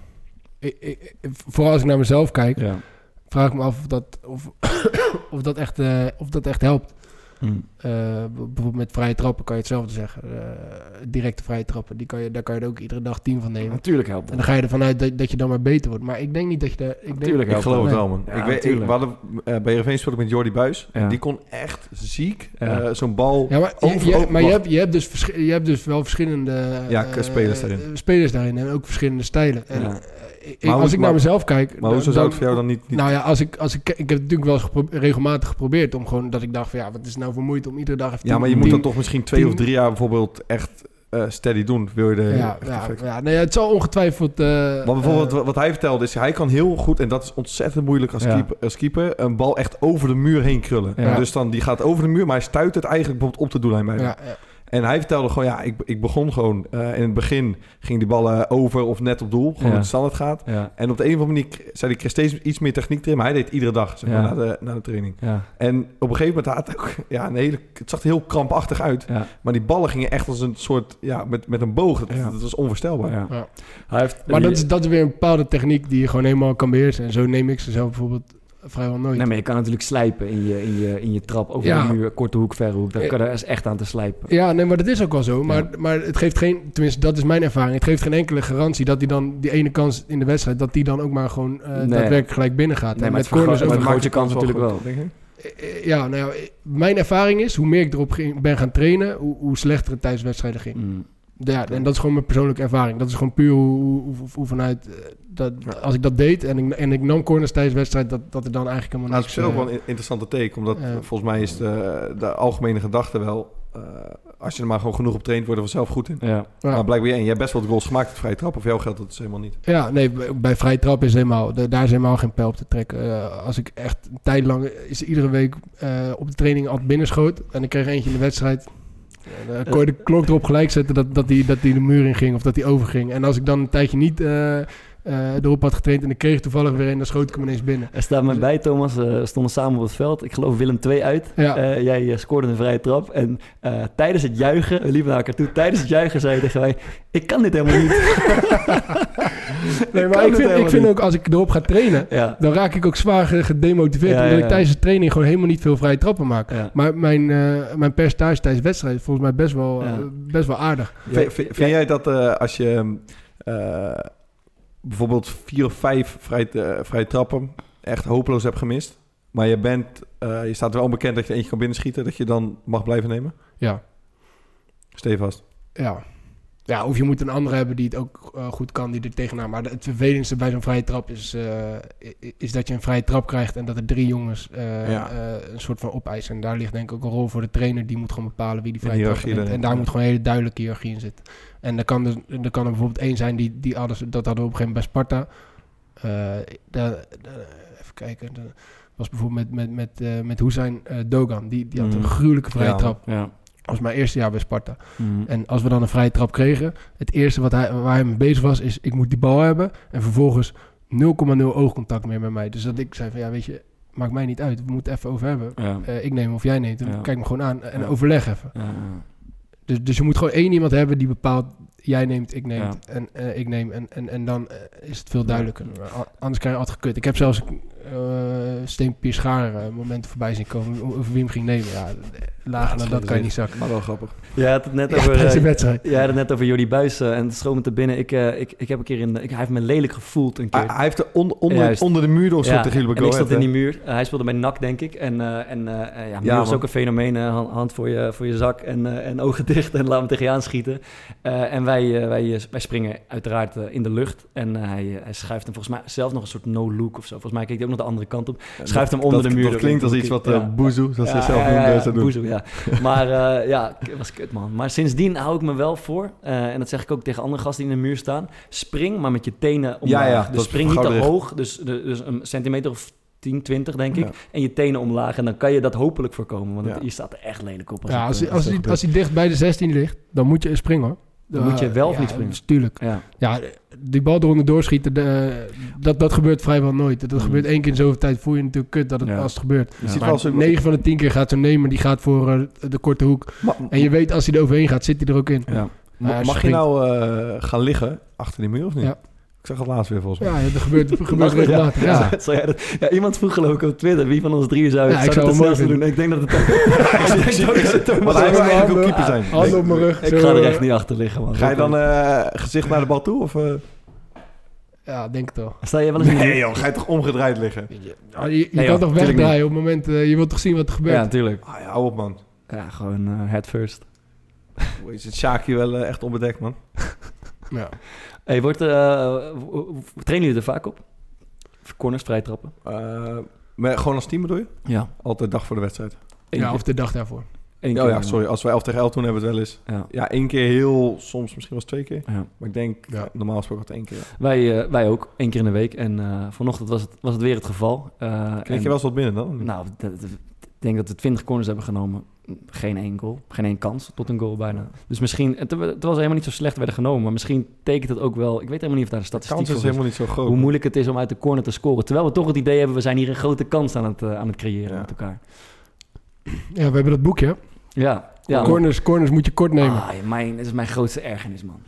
ik, ik, vooral als ik naar mezelf kijk, Ja. vraag ik me af of dat, *coughs* of, *coughs* of dat, echt, of dat echt helpt. Hm. Eh, bijvoorbeeld met vrije trappen kan je hetzelfde zeggen. Eh, directe vrije trappen, die kan je, daar kan je er ook iedere dag tien van nemen. Natuurlijk helpt En het. dan ga je ervan uit dat, dat je dan maar beter wordt. Maar ik denk niet dat je daar... Ik denk, Natuurlijk Ik helpt geloof het wel, man. Ja, ik weet, ik, we hadden, eh, bij Heerenveen speelde ik met Jordi Buis. Ja. Die kon echt ziek Ja. eh, zo'n bal... Ja, maar, je, Over- je- over- maar je, hebt, je, hebt dus je hebt dus wel verschillende Ja, eh, spelers daarin. spelers daarin en ook verschillende stijlen. En, Ja. Ik- Maar hoe- als ik naar mezelf kijk... Maar hoezo zou het voor jou dan niet... niet Nou ja, als ik, als ik, ik heb het natuurlijk wel eens gepro- regelmatig geprobeerd om gewoon dat ik dacht van ja, wat is nou voor moeite om iedere dag even ja, tien- maar je moet dan toch misschien twee tien- of drie jaar bijvoorbeeld echt eh, steady doen. Wil je de Ja, ja, ja nee, het zal ongetwijfeld. eh Maar bijvoorbeeld eh, wat- hij vertelde is, hij kan heel goed, en dat is ontzettend moeilijk als, Ja. keeper, als keeper, een bal echt over de muur heen krullen. Ja. Dus dan, die gaat over de muur, maar hij stuit het eigenlijk bijvoorbeeld op de doellijn ja, ja. En hij vertelde gewoon, ja, ik, ik begon gewoon, eh, in het begin ging die ballen over of net op doel, gewoon Ja. het standaard gaat. Ja, En op de een of andere manier zei hij, ik kreeg steeds iets meer techniek erin, maar hij deed het iedere dag, zeg maar, Ja. na, de, na de training. ja, En op een gegeven moment had hij ook, ja, een hele, het zag er heel krampachtig uit. ja. Maar die ballen gingen echt als een soort, ja, met, met een boog. Dat, Ja. dat was onvoorstelbaar. ja. Ja. Hij heeft, Maar dat is, dat is weer een bepaalde techniek die je gewoon helemaal kan beheersen. En zo neem ik ze zelf bijvoorbeeld vrijwel nooit. Nee, maar je kan natuurlijk slijpen in je, in je, in je trap over Ja. de muur, korte hoek, verre hoek. Daar Eh. kan er is echt aan te slijpen. Ja, nee, maar dat is ook wel zo. Maar, Ja. maar het geeft geen, tenminste, dat is mijn ervaring. Het geeft geen enkele garantie dat hij dan die ene kans in de wedstrijd, dat die dan ook maar gewoon eh, Nee. daadwerkelijk gelijk binnen gaat. Nee, En maar met het vergroot- corners maakt de kans natuurlijk wel. denk ik. Eh, Ja, nou ja, mijn ervaring is, hoe meer ik erop ging, ben gaan trainen, hoe, hoe slechter het tijdens wedstrijden ging. Mm. Ja, en dat is gewoon mijn persoonlijke ervaring. Dat is gewoon puur hoe, hoe, hoe- hoe vanuit, eh, dat, als ik dat deed en ik, en ik nam corners tijdens wedstrijd, dat, dat er dan eigenlijk helemaal Nou, dat niks... is ook eh, wel een interessante take, omdat Ja. volgens mij is de, de algemene gedachte wel... eh, als je er maar gewoon genoeg op traint, word je er vanzelf goed in. Ja. ja. Maar blijkbaar, en jij hebt best wel de goals gemaakt met vrije trap, of jou geldt dat dus helemaal niet. Ja, nee, bij, vrije trap is helemaal, daar is helemaal geen pijl op te trekken. Als ik echt een tijd lang, is iedere week eh, op de training altijd binnenschoot en ik kreeg eentje in de wedstrijd. En, dan kon je de klok erop gelijk zetten dat, dat, die, dat die de muur in ging of dat die overging. En als ik dan een tijdje niet eh, eh, erop had getraind en ik kreeg toevallig weer een, dan schoot ik hem ineens binnen. Er staat mij bij, Thomas. eh, We stonden samen op het veld. Ik geloof Willem 2 uit. Ja. Eh, jij eh, scoorde een vrije trap. En eh, tijdens het juichen, we liepen naar elkaar toe. Tijdens het juichen zei je tegen mij: Ik kan dit helemaal niet. *laughs* Nee, kan maar ik vind, ik vind ook als ik erop ga trainen, Ja. dan raak ik ook zwaar ge- gedemotiveerd. Ja, omdat ja, ik tijdens de training gewoon helemaal niet veel vrije trappen maak. Ja. Maar mijn, eh, mijn percentage tijdens wedstrijden is volgens mij best wel, Ja. eh, best wel aardig. Vind, vind- vind jij dat eh, als je eh, bijvoorbeeld vier of vijf vrije, eh, vrije trappen echt hopeloos hebt gemist, maar je, bent, eh, je staat wel onbekend dat je eentje kan binnenschieten, dat je dan mag blijven nemen? Ja. Stevast. Ja. Ja, of je moet een andere hebben die het ook eh, goed kan, die er tegenaan. Maar het vervelendste bij zo'n vrije trap is, eh, is dat je een vrije trap krijgt en dat er drie jongens eh, Ja. een soort van opeisen. En daar ligt denk ik ook een rol voor de trainer. Die moet gewoon bepalen wie die vrije trap neemt. En daar ja. moet gewoon een hele duidelijke hiërarchie in zitten. En er kan, dus, er kan er bijvoorbeeld één zijn die, die alles, dat hadden we op een gegeven moment bij Sparta. Daar- daar- even kijken. Was bijvoorbeeld met, met, met, met Hussein Dogan. Die, die had een gruwelijke vrije Ja. trap. Ja. Was mijn eerste jaar bij Sparta. Mhm. En als we dan een vrije trap kregen, het eerste wat hij, waar hij mee bezig was, is ik moet die bal hebben. En vervolgens 0,0 oogcontact meer met mij. Dus dat ik zei van ja, weet je, maakt mij niet uit. We moeten even over hebben. Ja. Eh, ik neem of jij neemt. Ja. Kijk me gewoon aan en Ja. overleg even. Dus, dus je moet gewoon één iemand hebben die bepaalt... jij neemt, ik neem en eh, ik neem. En, en, en dan eh, is het veel duidelijker. Anders krijg je altijd gekut. Ik heb zelfs uh, Steenpier Schaar eh, momenten voorbij zien komen... over wie hem ging nemen. Ja, lager dan dat kan je niet zakken. Maar wel grappig. Had het net Ja, over... *laughs* eh, had het net over Jordi Buis eh, en me te binnen. Ik, eh, ik, ik heb een keer in... Ik, hij heeft me lelijk gevoeld een keer. Hij, hij heeft er on- onder, onder de muur door Ja, tegen jullie en ik stond in die muur. Uh, hij speelde bij NAC, denk ik. En, uh, en uh, ja, muur Ja, is man. ook een fenomeen. eh, hand, hand voor, je, voor je zak en, uh, en ogen *laughs* dicht en laat hem tegen je aanschieten. Uh, en wij, uh, wij, wij springen uiteraard uh, in de lucht. En uh, hij, hij schuift hem volgens mij zelf nog een soort no-look of zo. Volgens mij keek hij ook nog de andere kant op. Schuift hem onder dat, de muur. Dat klinkt als iets wat uh, boezoe, zoals ze zelf ja, ja, ja, doen. Boezoe, ja. *laughs* Maar uh, ja, was kut man. Maar sindsdien hou ik me wel voor. Uh, en dat zeg ik ook tegen andere gasten die in de muur staan. Spring maar met je tenen omlaag. Ja, ja, dus spring niet te hoog. Dus, dus een centimeter of 10, 20 denk ik. Ja. En je tenen omlaag. En dan kan je dat hopelijk voorkomen. Want Ja. je staat er echt lelijk op. Als Ja, het, als, eh, hij, als hij dicht bij de 16 ligt, dan moet je springen hoor. Dan moet je wel of ja, niet springen? Tuurlijk. Ja. Ja, die bal eronder doorschieten, de, dat, dat gebeurt vrijwel nooit. Dat Mm. gebeurt één keer in zoveel tijd. Voel je natuurlijk kut dat het, Ja. als het gebeurt. Je ziet Maar wel zo... 9 van de 10 keer gaat zo'n nemer, die gaat voor eh, de korte hoek. En je weet, als hij er overheen gaat, zit hij er ook in. Ja. ma- Ja, mag je nou eh, gaan liggen achter die muur of niet? Ja. Ik zag het laatst weer volgens mij. Ja, dat gebeurt, dat gebeurt regelmatig. *laughs* Ja. Ja. Zou jij dat- ja, iemand vroeg geloof ik op Twitter wie van ons drieën zou, Ja, ik zou zou het snelste doen. Ik denk dat het *laughs* ik denk *laughs* dat het hij wil eigenlijk ook keeper zijn. Handen op mijn rug. Ik ga er echt niet achter liggen man. Ga je dan eh, gezicht naar de bal toe? Of, eh? Ja, denk het wel. Sta je wel eens Nee joh, ga je toch omgedraaid liggen? Ja, je je Nee, kan joh, toch wegdraaien op het moment... eh, je wilt toch zien wat er gebeurt. Ja, natuurlijk. Ah, ja, hou op man. Ja, gewoon head first. Is het Sjaakje wel echt onbedekt man? Ja. Hey, wordt, eh, trainen jullie er vaak op? Corners, vrij trappen? Eh, maar gewoon als team bedoel je? Ja. Altijd dag voor de wedstrijd. Eén ja, keer. of de dag daarvoor. Eén Oh keer, ja, sorry. Als wij 11 tegen 11 doen, hebben we het wel eens. Ja. Ja, één keer heel, soms misschien wel eens twee keer. Ja. Maar ik denk, Ja. normaal gesproken altijd één keer. Ja. Wij, eh, wij ook, één keer in de week. En eh, vanochtend was het, was het weer het geval. Eh, Kreeg en- je wel eens wat binnen dan? Nou, ik denk dat we 20 corners hebben genomen. Geen één goal. Geen één kans tot een goal bijna. Dus misschien... Het, het was helemaal niet zo slecht werden genomen. Maar misschien tekent het ook wel... Ik weet helemaal niet of daar de de statistiek kans is helemaal niet zo groot. Hoe moeilijk het is om uit de corner te scoren. Terwijl we toch het idee hebben... We zijn hier een grote kans aan het, eh, aan het creëren Ja. met elkaar. Ja, we hebben dat boekje. Ja. ja corners, corners moet je kort nemen. Ah, mijn, dat is mijn grootste ergernis, man.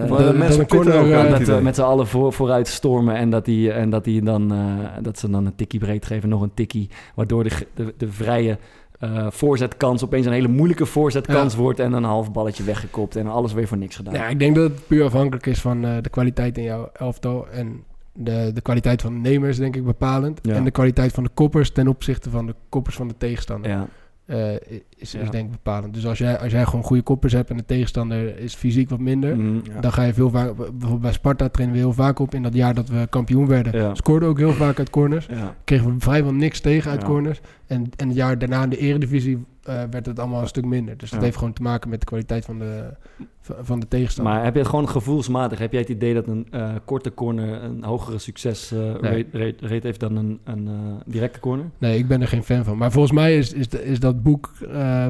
Mensen op Twitter corner, dat met z'n allen voor, vooruit stormen en dat, die, en dat, die dan, eh, dat ze dan een tikkie breed geven, nog een tikkie, waardoor de, de, de vrije eh, voorzetkans opeens een hele moeilijke voorzetkans wordt en een half balletje weggekopt en alles weer voor niks gedaan. Ja, ik denk dat het puur afhankelijk is van eh, de kwaliteit in jouw elftal. En de, de kwaliteit van de nemers, denk ik, bepalend. Ja. En de kwaliteit van de koppers ten opzichte van de koppers van de tegenstander. Ja. Eh, is, denk ik bepalend. Dus als jij, als jij gewoon goede koppers hebt en de tegenstander is fysiek wat minder... Mm, Ja. Dan ga je veel vaak... Bijvoorbeeld bij Sparta trainen we heel vaak op. In dat jaar dat we kampioen werden... Ja. scoorden ook heel vaak uit corners. ja. Kregen we vrijwel niks tegen uit Ja. corners. En, en het jaar daarna in de eredivisie eh, werd het allemaal een stuk minder. Dus dat Ja. heeft gewoon te maken met de kwaliteit van de, van- de tegenstander. Maar heb je gewoon gevoelsmatig? Heb jij het idee dat een eh, korte corner een hogere succes eh Nee. rate, heeft dan een, een eh, directe corner? Nee, ik ben er geen fan van. Maar volgens mij is, is, is dat boek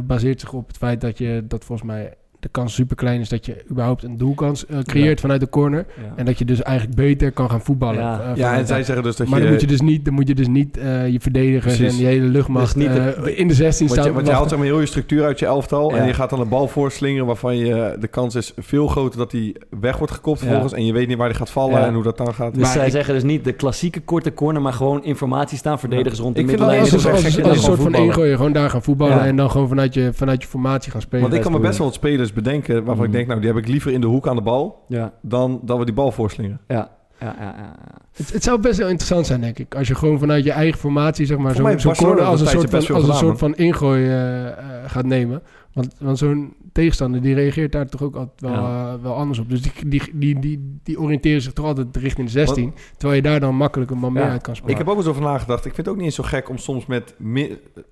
baseert zich op het feit dat je dat volgens mij de kans super klein is dat je überhaupt een doelkans eh, creëert vanuit de corner. Ja. En dat je dus eigenlijk beter kan gaan voetballen. Ja. eh, Ja, en zij dat. zeggen dus dat maar je... dan moet je dus niet, dan moet je dus niet eh, je verdedigers Precies. en je hele luchtmacht Dus niet de- in de 16 Want staan. want je haalt zeg maar heel je structuur uit je elftal Ja. en je gaat dan een bal voorslingeren waarvan je de kans is veel groter dat hij weg wordt gekopt Ja. vervolgens en je weet niet waar hij gaat vallen Ja. en hoe dat dan gaat. Dus Maar zij ik- zeggen dus niet de klassieke korte corner, maar gewoon informatie staan, verdedigers rond de Ik vind middenlijn. dat als, wel als, dat een soort van ingooien, gewoon daar gaan voetballen en dan gewoon vanuit je, vanuit je formatie gaan spelen. Want ik kan me best best wel wat spelers bedenken waarvan ik Mm. denk, nou die heb ik liever in de hoek aan de bal Ja, dan dat we die bal voorslingeren. ja, ja, ja. ja. Het, het zou best wel interessant zijn, denk ik. Als je gewoon vanuit je eigen formatie, zeg maar, zo'n zo corner als een soort van, als een soort van ingooi eh, eh, gaat nemen. Want, want zo'n tegenstander, die reageert daar toch ook altijd wel, Ja. eh, wel anders op. Dus die, die, die, die, die oriënteren zich toch altijd richting de 16. Terwijl je daar dan makkelijk een man meer uit kan spelen. Ik heb ook eens over nagedacht. Ik vind het ook niet eens zo gek om soms met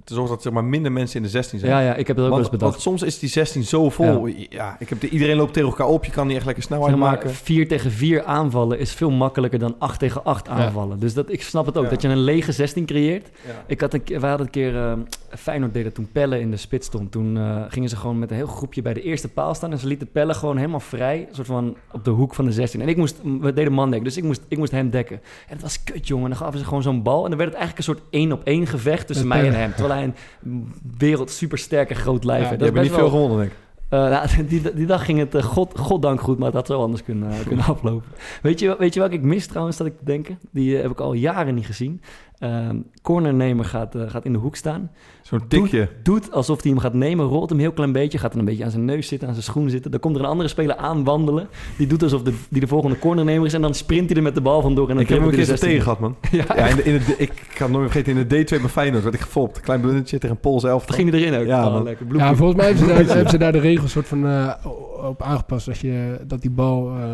te zorgen dat zeg maar, minder mensen in de 16 zijn. Ja, ja, ik heb het ook wel eens bedacht. want soms is die 16 zo vol. Ja. ik heb de, iedereen loopt tegen elkaar op. Je kan niet echt lekker snelheid Zeg maar, maken. 4 tegen 4 aanvallen is veel makkelijker dan 8 tegen 8 aanvallen. Dus dat, ik snap het ook. Ja. Dat je een lege 16 creëert. Ja. Ik had een, keer- wij hadden een keer... eh, Feyenoord deed dat toen Pelle in de spits stond. Toen eh, gingen ze gewoon met een heel groepje bij de eerste paal staan. En ze lieten Pelle gewoon helemaal vrij. Soort van op de hoek van de 16. En ik moest, we deden mandek, dus ik moest, ik moest hem dekken. En het was kut, jongen. Dan gaven ze gewoon zo'n bal. En dan werd het eigenlijk een soort één op één gevecht tussen Met mij en hem. Terwijl hij een wereld supersterke groot lijf Ja, heeft. Je Dat hebt is niet veel gewonnen, denk ik. eh, nou, *laughs* die, die dag ging het uh, god, goddank goed, maar het had zo anders kunnen, uh, kunnen *laughs* aflopen. Weet je, weet je welke ik mis trouwens, dat ik te denken? Die heb ik al jaren niet gezien. Uh, cornernemer gaat, uh, gaat in de hoek staan. Zo'n tikje. Doet, doet, alsof hij hem gaat nemen, rolt hem een heel klein beetje, gaat dan een beetje aan zijn neus zitten, aan zijn schoen zitten. Dan komt er een andere speler aanwandelen. Die doet alsof de, die de volgende cornernemer is en dan sprint hij er met de bal vandoor. En dan ik heb hem een keer zo 16. tegen gehad, man. *laughs* Ja, ja in de, in de, ik kan het nooit vergeten, in de D2 bij Feyenoord werd ik gefopt. Klein blundertje tegen een Poolse elftal. Dan ging hij erin ook. Ja, oh, man. lekker. Ja, volgens mij hebben ze daar, hebben ze daar de regels soort van uh, op aangepast. Dat, je, dat die bal uh,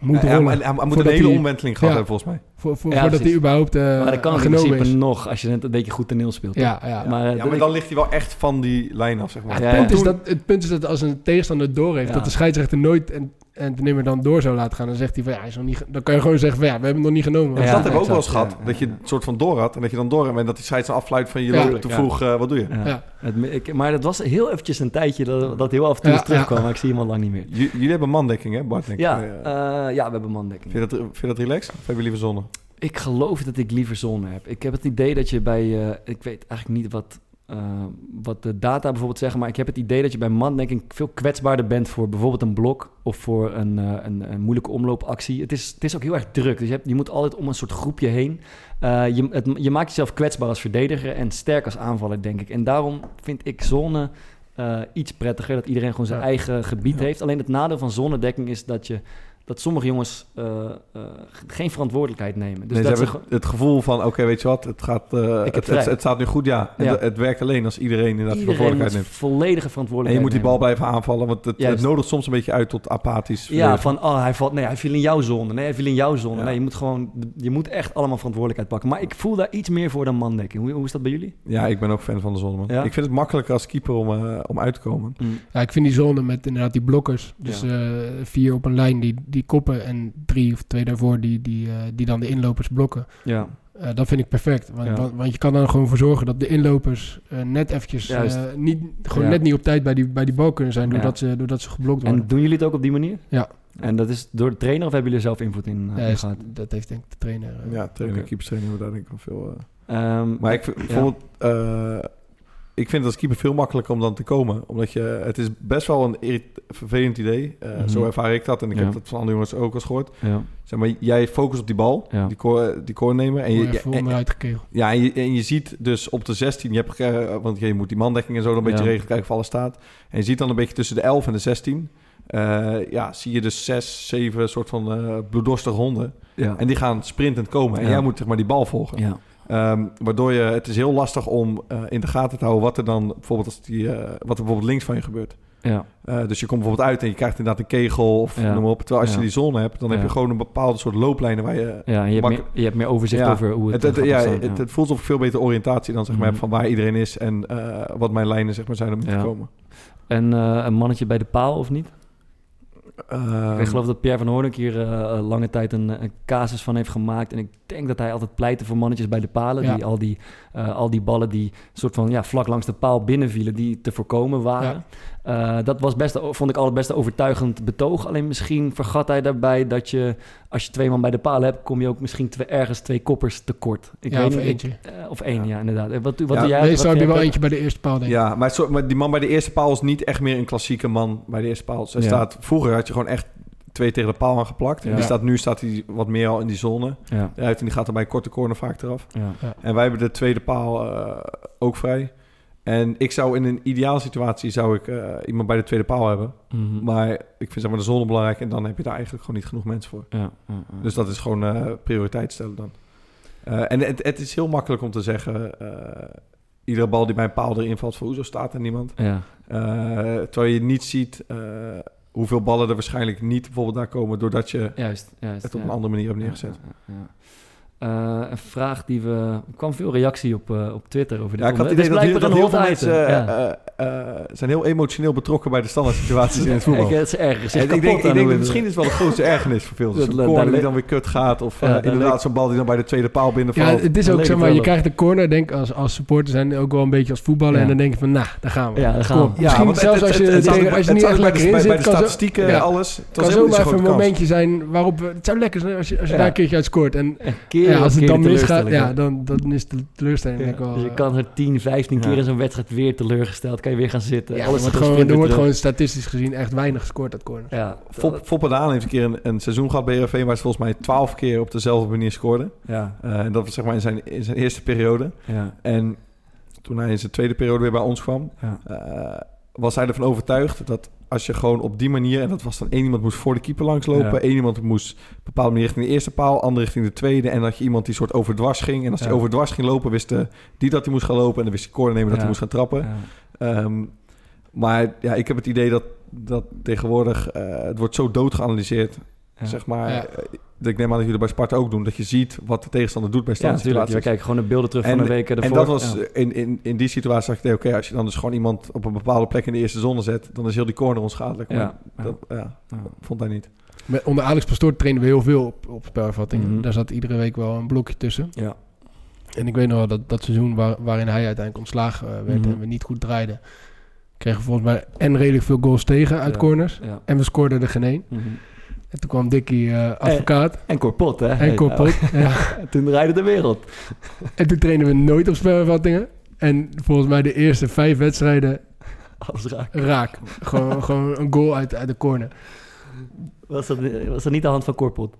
moet ja, rollen. Ja, hij, hij moet een hele die, omwenteling gehad ja, hebben, volgens mij. Voor, voor, ja, voordat hij überhaupt uh, Maar dat kan in principe is. nog, als je net een beetje goed toneel speelt. Ja, ja. Maar, ja, maar dan ligt hij wel echt van die lijn af, zeg maar. Ja, het, punt is dat, het punt is dat als een tegenstander door heeft, dat de scheidsrechter nooit en, en de nimmer dan door zou laten gaan, dan zegt hij van ja, hij is nog niet, dan kan je gewoon zeggen van ja, we hebben hem nog niet genomen. Ja, dat hebben we ook wel eens gehad, dat je een soort van door had en dat je dan door hebt en dat die scheidsrechter afluit van je loopt te vroeg, uh, wat doe je? Ja. Het, ik, maar dat was heel eventjes een tijdje dat, dat heel af en toe terugkwam, maar ik zie hem al lang niet meer. J jullie hebben mandekking, hè Bart? Denk ja, uh, ja, we hebben mandekking. Vind je dat, vind je dat relaxed of hebben je liever zonne? Ik geloof dat ik liever zon heb. Ik heb het idee dat je bij... Uh, ik weet eigenlijk niet wat, uh, wat de data bijvoorbeeld zeggen... maar ik heb het idee dat je bij mandekking veel kwetsbaarder bent... voor bijvoorbeeld een blok of voor een, uh, een, een, moeilijke omloopactie. Het is, het is ook heel erg druk. Dus je, hebt, je moet altijd om een soort groepje heen. je, het, je maakt jezelf kwetsbaar als verdediger... en sterk als aanvaller, denk ik. En daarom vind ik zone... iets prettiger, dat iedereen gewoon zijn ja. eigen gebied ja. heeft. Alleen het nadeel van zonnedekking is dat je dat sommige jongens uh, uh, geen verantwoordelijkheid nemen. Dus nee, dat ze hebben het gevoel van, oké, okay, weet je wat, het, gaat, uh, het, het, het, staat nu goed, ja. ja. Het, het, werkt alleen als iedereen inderdaad iedereen verantwoordelijkheid neemt. volledige verantwoordelijkheid En je moet die bal nemen. blijven aanvallen, want het, het nodigt soms een beetje uit tot apathisch. Ja, van, oh, hij valt, nee, hij viel in jouw zone. Nee, hij viel in jouw zone. Ja. Nee, je moet gewoon, je moet echt allemaal verantwoordelijkheid pakken. Maar ik voel daar iets meer voor dan mandekking. Hoe, hoe is dat bij jullie? Ja, ik ben ook fan van de zone, man. Ja? Ik vind het makkelijker als keeper om, uh, om uit te komen. Mm. Ja, ik vind die zone met inderdaad die blokkers, dus ja. vier op een lijn, die, die koppen en drie of twee daarvoor die, die, uh, die dan de inlopers blokken. Ja. Uh, dat vind ik perfect. Want, ja. want, want, je kan dan gewoon voor zorgen dat de inlopers uh, net eventjes niet, gewoon ja. net niet op tijd bij die, bij die bal kunnen zijn doordat, ze, doordat ze geblokt worden. En doen jullie het ook op die manier? Ja. En dat is door de trainer of hebben jullie er zelf invloed in, ja, is, Dat heeft denk ik de trainer. ja, trainer, okay. keeperstrainer hebben daar denk ik wel veel... Um, maar ik bijvoorbeeld... ik vind het als keeper veel makkelijker om dan te komen. Omdat je... Het is best wel een vervelend idee. Uh, mm-hmm. Zo ervaar ik dat. En ik ja. heb dat van andere jongens ook al eens gehoord. Ja. Zeg maar, jij focust op die bal. Ja. Die, core, die core nemen. En je, je, en, en, ja, en je, en je ziet dus op de 16... Je hebt, uh, want je moet die mandekking en zo dan een beetje regelen. Kijken of alles staat. En je ziet dan een beetje tussen de 11 en de 16... Uh, ja, zie je dus zes, zeven soort van uh, bloeddorstige honden. Ja. En die gaan sprintend komen. En ja. jij moet zeg maar die bal volgen. Ja. Um, waardoor je, het is heel lastig om uh, in de gaten te houden wat er dan bijvoorbeeld als die, wat er bijvoorbeeld links van je gebeurt. Ja. dus je komt bijvoorbeeld uit en je krijgt inderdaad een kegel of ja. noem maar op. Terwijl als ja. je die zone hebt, dan heb je gewoon een bepaalde soort looplijnen waar je... Ja, je hebt, meer, je hebt meer overzicht over hoe het, het, het ja, het, het, het, voelt alsof veel betere oriëntatie dan zeg maar, Mhm. van waar iedereen is en wat mijn lijnen zeg maar, zijn om te komen. En een mannetje bij de paal of niet? Um, ik geloof dat Pierre van Hoornik hier uh, lange tijd een, een, casus van heeft gemaakt. En ik denk dat hij altijd pleitte voor mannetjes bij de palen. Ja. Die, al, die, uh, al die ballen die soort van ja, vlak langs de paal binnenvielen, die te voorkomen waren. Uh, dat was best, vond ik altijd best een overtuigend betoog. Alleen misschien vergat hij daarbij dat je, als je twee man bij de paal hebt, kom je ook misschien twee, ergens twee koppers tekort. Ik ja, weet of niet, eentje. Ik, of één, ja. ja, inderdaad. Wat, wat ja, doe jij? Meestal heb je wel eentje bij de eerste paal, denk ik. Ja, maar, maar die man bij de eerste paal is niet echt meer een klassieke man bij de eerste paal. Zij staat, vroeger had je gewoon echt twee tegen de paal aangeplakt. En die staat, nu staat hij wat meer al in die zone. Ja. Uit en die gaat er bij een korte corner vaak eraf. Ja. En wij hebben de tweede paal uh, ook vrij. En ik zou in een ideale situatie zou ik uh, iemand bij de tweede paal hebben. Mm-hmm. Maar ik vind zeg maar de zone belangrijk en dan heb je daar eigenlijk gewoon niet genoeg mensen voor. Ja, dus dat is gewoon uh, prioriteit stellen dan. Uh, en het, het, is heel makkelijk om te zeggen, iedere bal die bij een paal erin valt, voor hoezo staat er niemand? Ja. terwijl je niet ziet hoeveel ballen er waarschijnlijk niet bijvoorbeeld daar komen doordat je juist, het op een andere manier hebt neergezet. Ja, ja, uh, een vraag die we... Er kwam veel reactie op, uh, op Twitter over dit Ja, ik had het idee dat, blijkbaar dat een heel veel mensen item. Uh, eh, zijn heel emotioneel betrokken bij de standaard situaties in het *laughs* voetbal. Het is erg. En Zich ik denk, ik denk dat misschien is het wel de grootste ergernis voor veel. Zo'n *laughs* dat- corner die dan weer kut gaat. Of Ja, eh, inderdaad zo'n bal die dan bij de tweede paal Ja, binnenvalt. het is ook, zeg maar, je krijgt de corner, denk als, als supporter zijn ook wel een beetje als voetballen. Ja. En dan denk je van, nou, daar gaan we. Ja, daar gaan we. Misschien zelfs het- als je, als je niet echt lekker in bij de- zit, bij de statistieken, ja. alles. Het was kan zomaar zo'n even een momentje zijn waarop... we- Het zou lekker zijn als je, als je Ja. daar een keertje uit scoort. En ja, als het dan misgaat, ja, dan, dan is de teleurstelling denk ik wel... Dus je eh, kan er 10, 15 keer Ja. in zo'n wedstrijd weer teleurgesteld. Kan je weer gaan zitten. ja, Alles wordt, gaat gewoon, er wordt gewoon statistisch gezien echt weinig gescoord uit corner. Ja, Fop, Daan heeft een keer een, een seizoen gehad bij Heerenveen... waar ze volgens mij twaalf keer op dezelfde manier scoorde. ja, Eh, en dat was zeg maar in zijn, in zijn eerste periode. ja, En toen hij in zijn tweede periode weer bij ons kwam... ja. eh, was hij ervan overtuigd dat als je gewoon op die manier... en dat was dan één iemand moest voor de keeper langslopen... Ja. één iemand moest op een bepaalde manier richting de eerste paal... ander richting de tweede... en dat je iemand die soort overdwars ging... en als hij Ja. overdwars ging lopen, wist de, die dat hij moest gaan lopen... en dan wist de corner nemen dat Ja. hij moest gaan trappen. Ja. Ehm, maar ja, ik heb het idee dat, dat tegenwoordig... eh, het wordt zo dood geanalyseerd... Ja. Zeg maar, Ja. eh, ik neem aan dat jullie bij Sparta ook doen. Dat je ziet wat de tegenstander doet bij Ja, natuurlijk. standaard We kijken gewoon de beelden terug En- van de weken En ervoor. dat was Ja. in, in, in die situatie zag ik, oké, als je dan dus gewoon iemand op een bepaalde plek in de eerste zone zet, dan is heel die corner onschadelijk. Maar Ja. dat ja, Ja. vond hij niet. Met, onder Alex Pastoor trainen we heel veel op, op spelervattingen. Mhm. Daar zat iedere week wel een blokje tussen. Ja. En ik weet nog wel dat dat seizoen waar, waarin hij uiteindelijk ontslagen eh, werd Mhm. en we niet goed draaiden, kregen we volgens mij en redelijk veel goals tegen uit Ja. corners. Ja. En we scoorden er geen één. Mhm. En toen kwam Dickie eh, advocaat En Corpot, hè? en Corpot. ja. Ja, *laughs* toen draaide de wereld. En toen trainen we nooit op spelervattingen. En volgens mij de eerste vijf wedstrijden Alles raak. raak. gewoon, gewoon een goal uit, uit de corner. Was dat, was dat niet de hand van Corpot?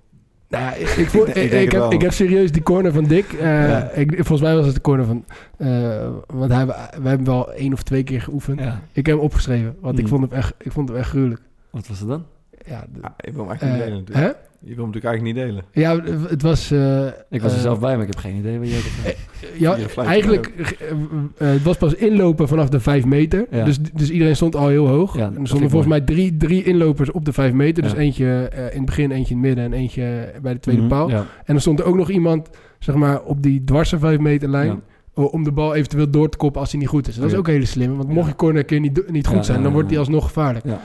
Nou ja, *laughs* ik, ik, Ik ik, ik heb, ik heb serieus die corner van Dick. eh, Ja. ik, volgens mij was het de corner van. eh, want hij, we hebben wel één of twee keer geoefend. Ja. Ik heb hem opgeschreven, want ik, Mm. vond hem echt, ik vond hem echt gruwelijk. Wat was het dan? Ja, de- Ja, je wil hem eigenlijk niet delen natuurlijk. Je wil hem natuurlijk eigenlijk niet delen. Ja, het was. eh, Ik was er eh, zelf bij, maar ik heb geen idee wat jij hebt Ja, eigenlijk, eh, eh, het was pas inlopen vanaf de 5 meter. Ja. Dus, dus iedereen stond al heel hoog. Ja, er stonden volgens mij drie, drie inlopers op de 5 meter. Dus Ja. eentje eh, in het begin, eentje in het midden en eentje bij de tweede paal. Mhm. Ja. En dan stond er ook nog iemand, zeg maar, op die dwarse 5 meter lijn. O- Om de bal eventueel door te koppen als hij niet goed is. Dat is ook een hele slim. Want mocht je corner een keer niet, niet goed Ja, zijn, ja, dan wordt hij alsnog gevaarlijk. Ja, ja,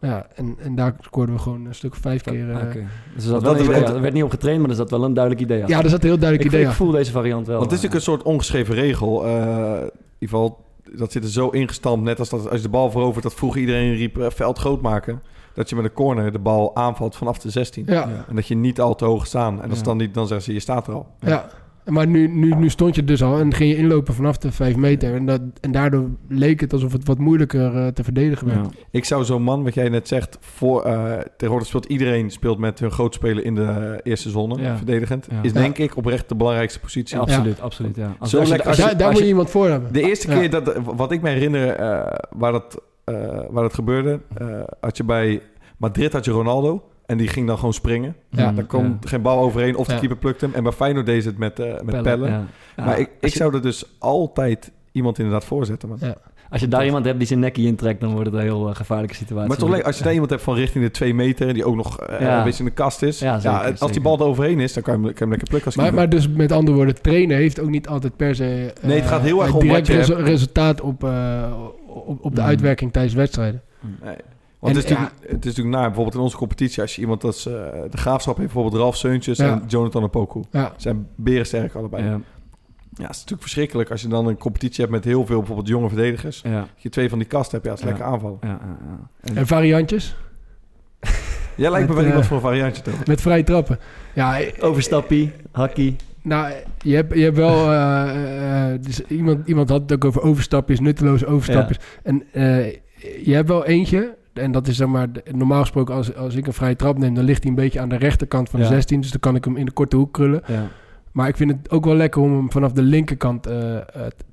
ja. Ja, en, en daar scoorden we gewoon een stuk of vijf keer. eh. Oké. Dus er, dat idee, er werd niet op getraind, maar er zat wel een duidelijk idee achter. Ja, er zat een heel duidelijk ik, idee ik voel deze variant wel. Want het is natuurlijk een soort ongeschreven regel. eh, in ieder geval, dat zit er zo ingestampt. Net als dat als je de bal verovert, dat vroeger iedereen riep eh, veld groot maken. Dat je met een corner de bal aanvalt vanaf de 16. Ja, Ja. En dat je niet al te hoog staan. En als Ja. dan niet, dan zeggen ze, je staat er al. ja. Maar nu, nu, nu stond je dus al en ging je inlopen vanaf de 5 meter. En, dat, en daardoor leek het alsof het wat moeilijker eh, te verdedigen werd. Ja. Ik zou zo'n man, wat jij net zegt, voor, eh, tegenwoordig speelt iedereen speelt met hun grootspeler in de eerste zone, Ja. verdedigend. Ja. Is Ja. denk ik oprecht de belangrijkste positie. Ja, absoluut, absoluut. Ja. Als, Zo als lekker- als je- daar daar als moet je iemand voor hebben. De eerste Ja. keer dat, wat ik me herinner eh, waar, dat, eh, waar dat gebeurde, eh, had je bij Madrid had je Ronaldo en die ging dan gewoon springen. Ja. Daar kwam geen bal overheen of de Ja. keeper plukte hem. En bij Feyenoord deed ze het met, eh met pellen. Ja. Ja. Maar ik, ik je- zou er dus altijd iemand inderdaad voor zetten. Man. Ja. Als je daar iemand hebt die zijn nekkie intrekt, dan wordt het een heel eh, gevaarlijke situatie. Maar toch, als je daar iemand hebt van richting de twee meter... en die ook nog eh, Ja. een beetje in de kast is... Ja, als zeker. die bal er overheen is, dan kan je hem, kan je hem lekker plukken als Maar, maar dus met andere woorden, trainen heeft ook niet altijd per se... Nee, het gaat heel erg om direct je resu- hebt. resultaat op, eh, op, op de Mm. uitwerking tijdens wedstrijden. Nee. Want het, is En, natuurlijk, het is natuurlijk naar, bijvoorbeeld in onze competitie... als je iemand als eh, de Graafschap heeft... bijvoorbeeld Ralf Seuntjes Ja. en Jonathan Opoku. Ja, zijn berensterk allebei. Ja. Ja, het is natuurlijk verschrikkelijk als je dan een competitie hebt... met heel veel bijvoorbeeld jonge verdedigers. ja, je twee van die kasten hebt, ja, dat is Ja. lekker aanvallen. ja, ja, en variantjes *laughs* Jij lijkt me wel eh, iemand voor een variantje, toch? met vrije trappen. Ja, eh. Overstappie, hakkie. nou, je hebt, je hebt wel... dus iemand, iemand had het ook over overstapjes, nutteloze overstapjes. En eh, je hebt wel eentje... En dat is zeg maar, de- normaal gesproken als, als ik een vrije trap neem... dan ligt hij een beetje aan de rechterkant van de Ja. 16. Dus dan kan ik hem in de korte hoek krullen. Ja. Maar ik vind het ook wel lekker om hem vanaf de linkerkant eh, eh,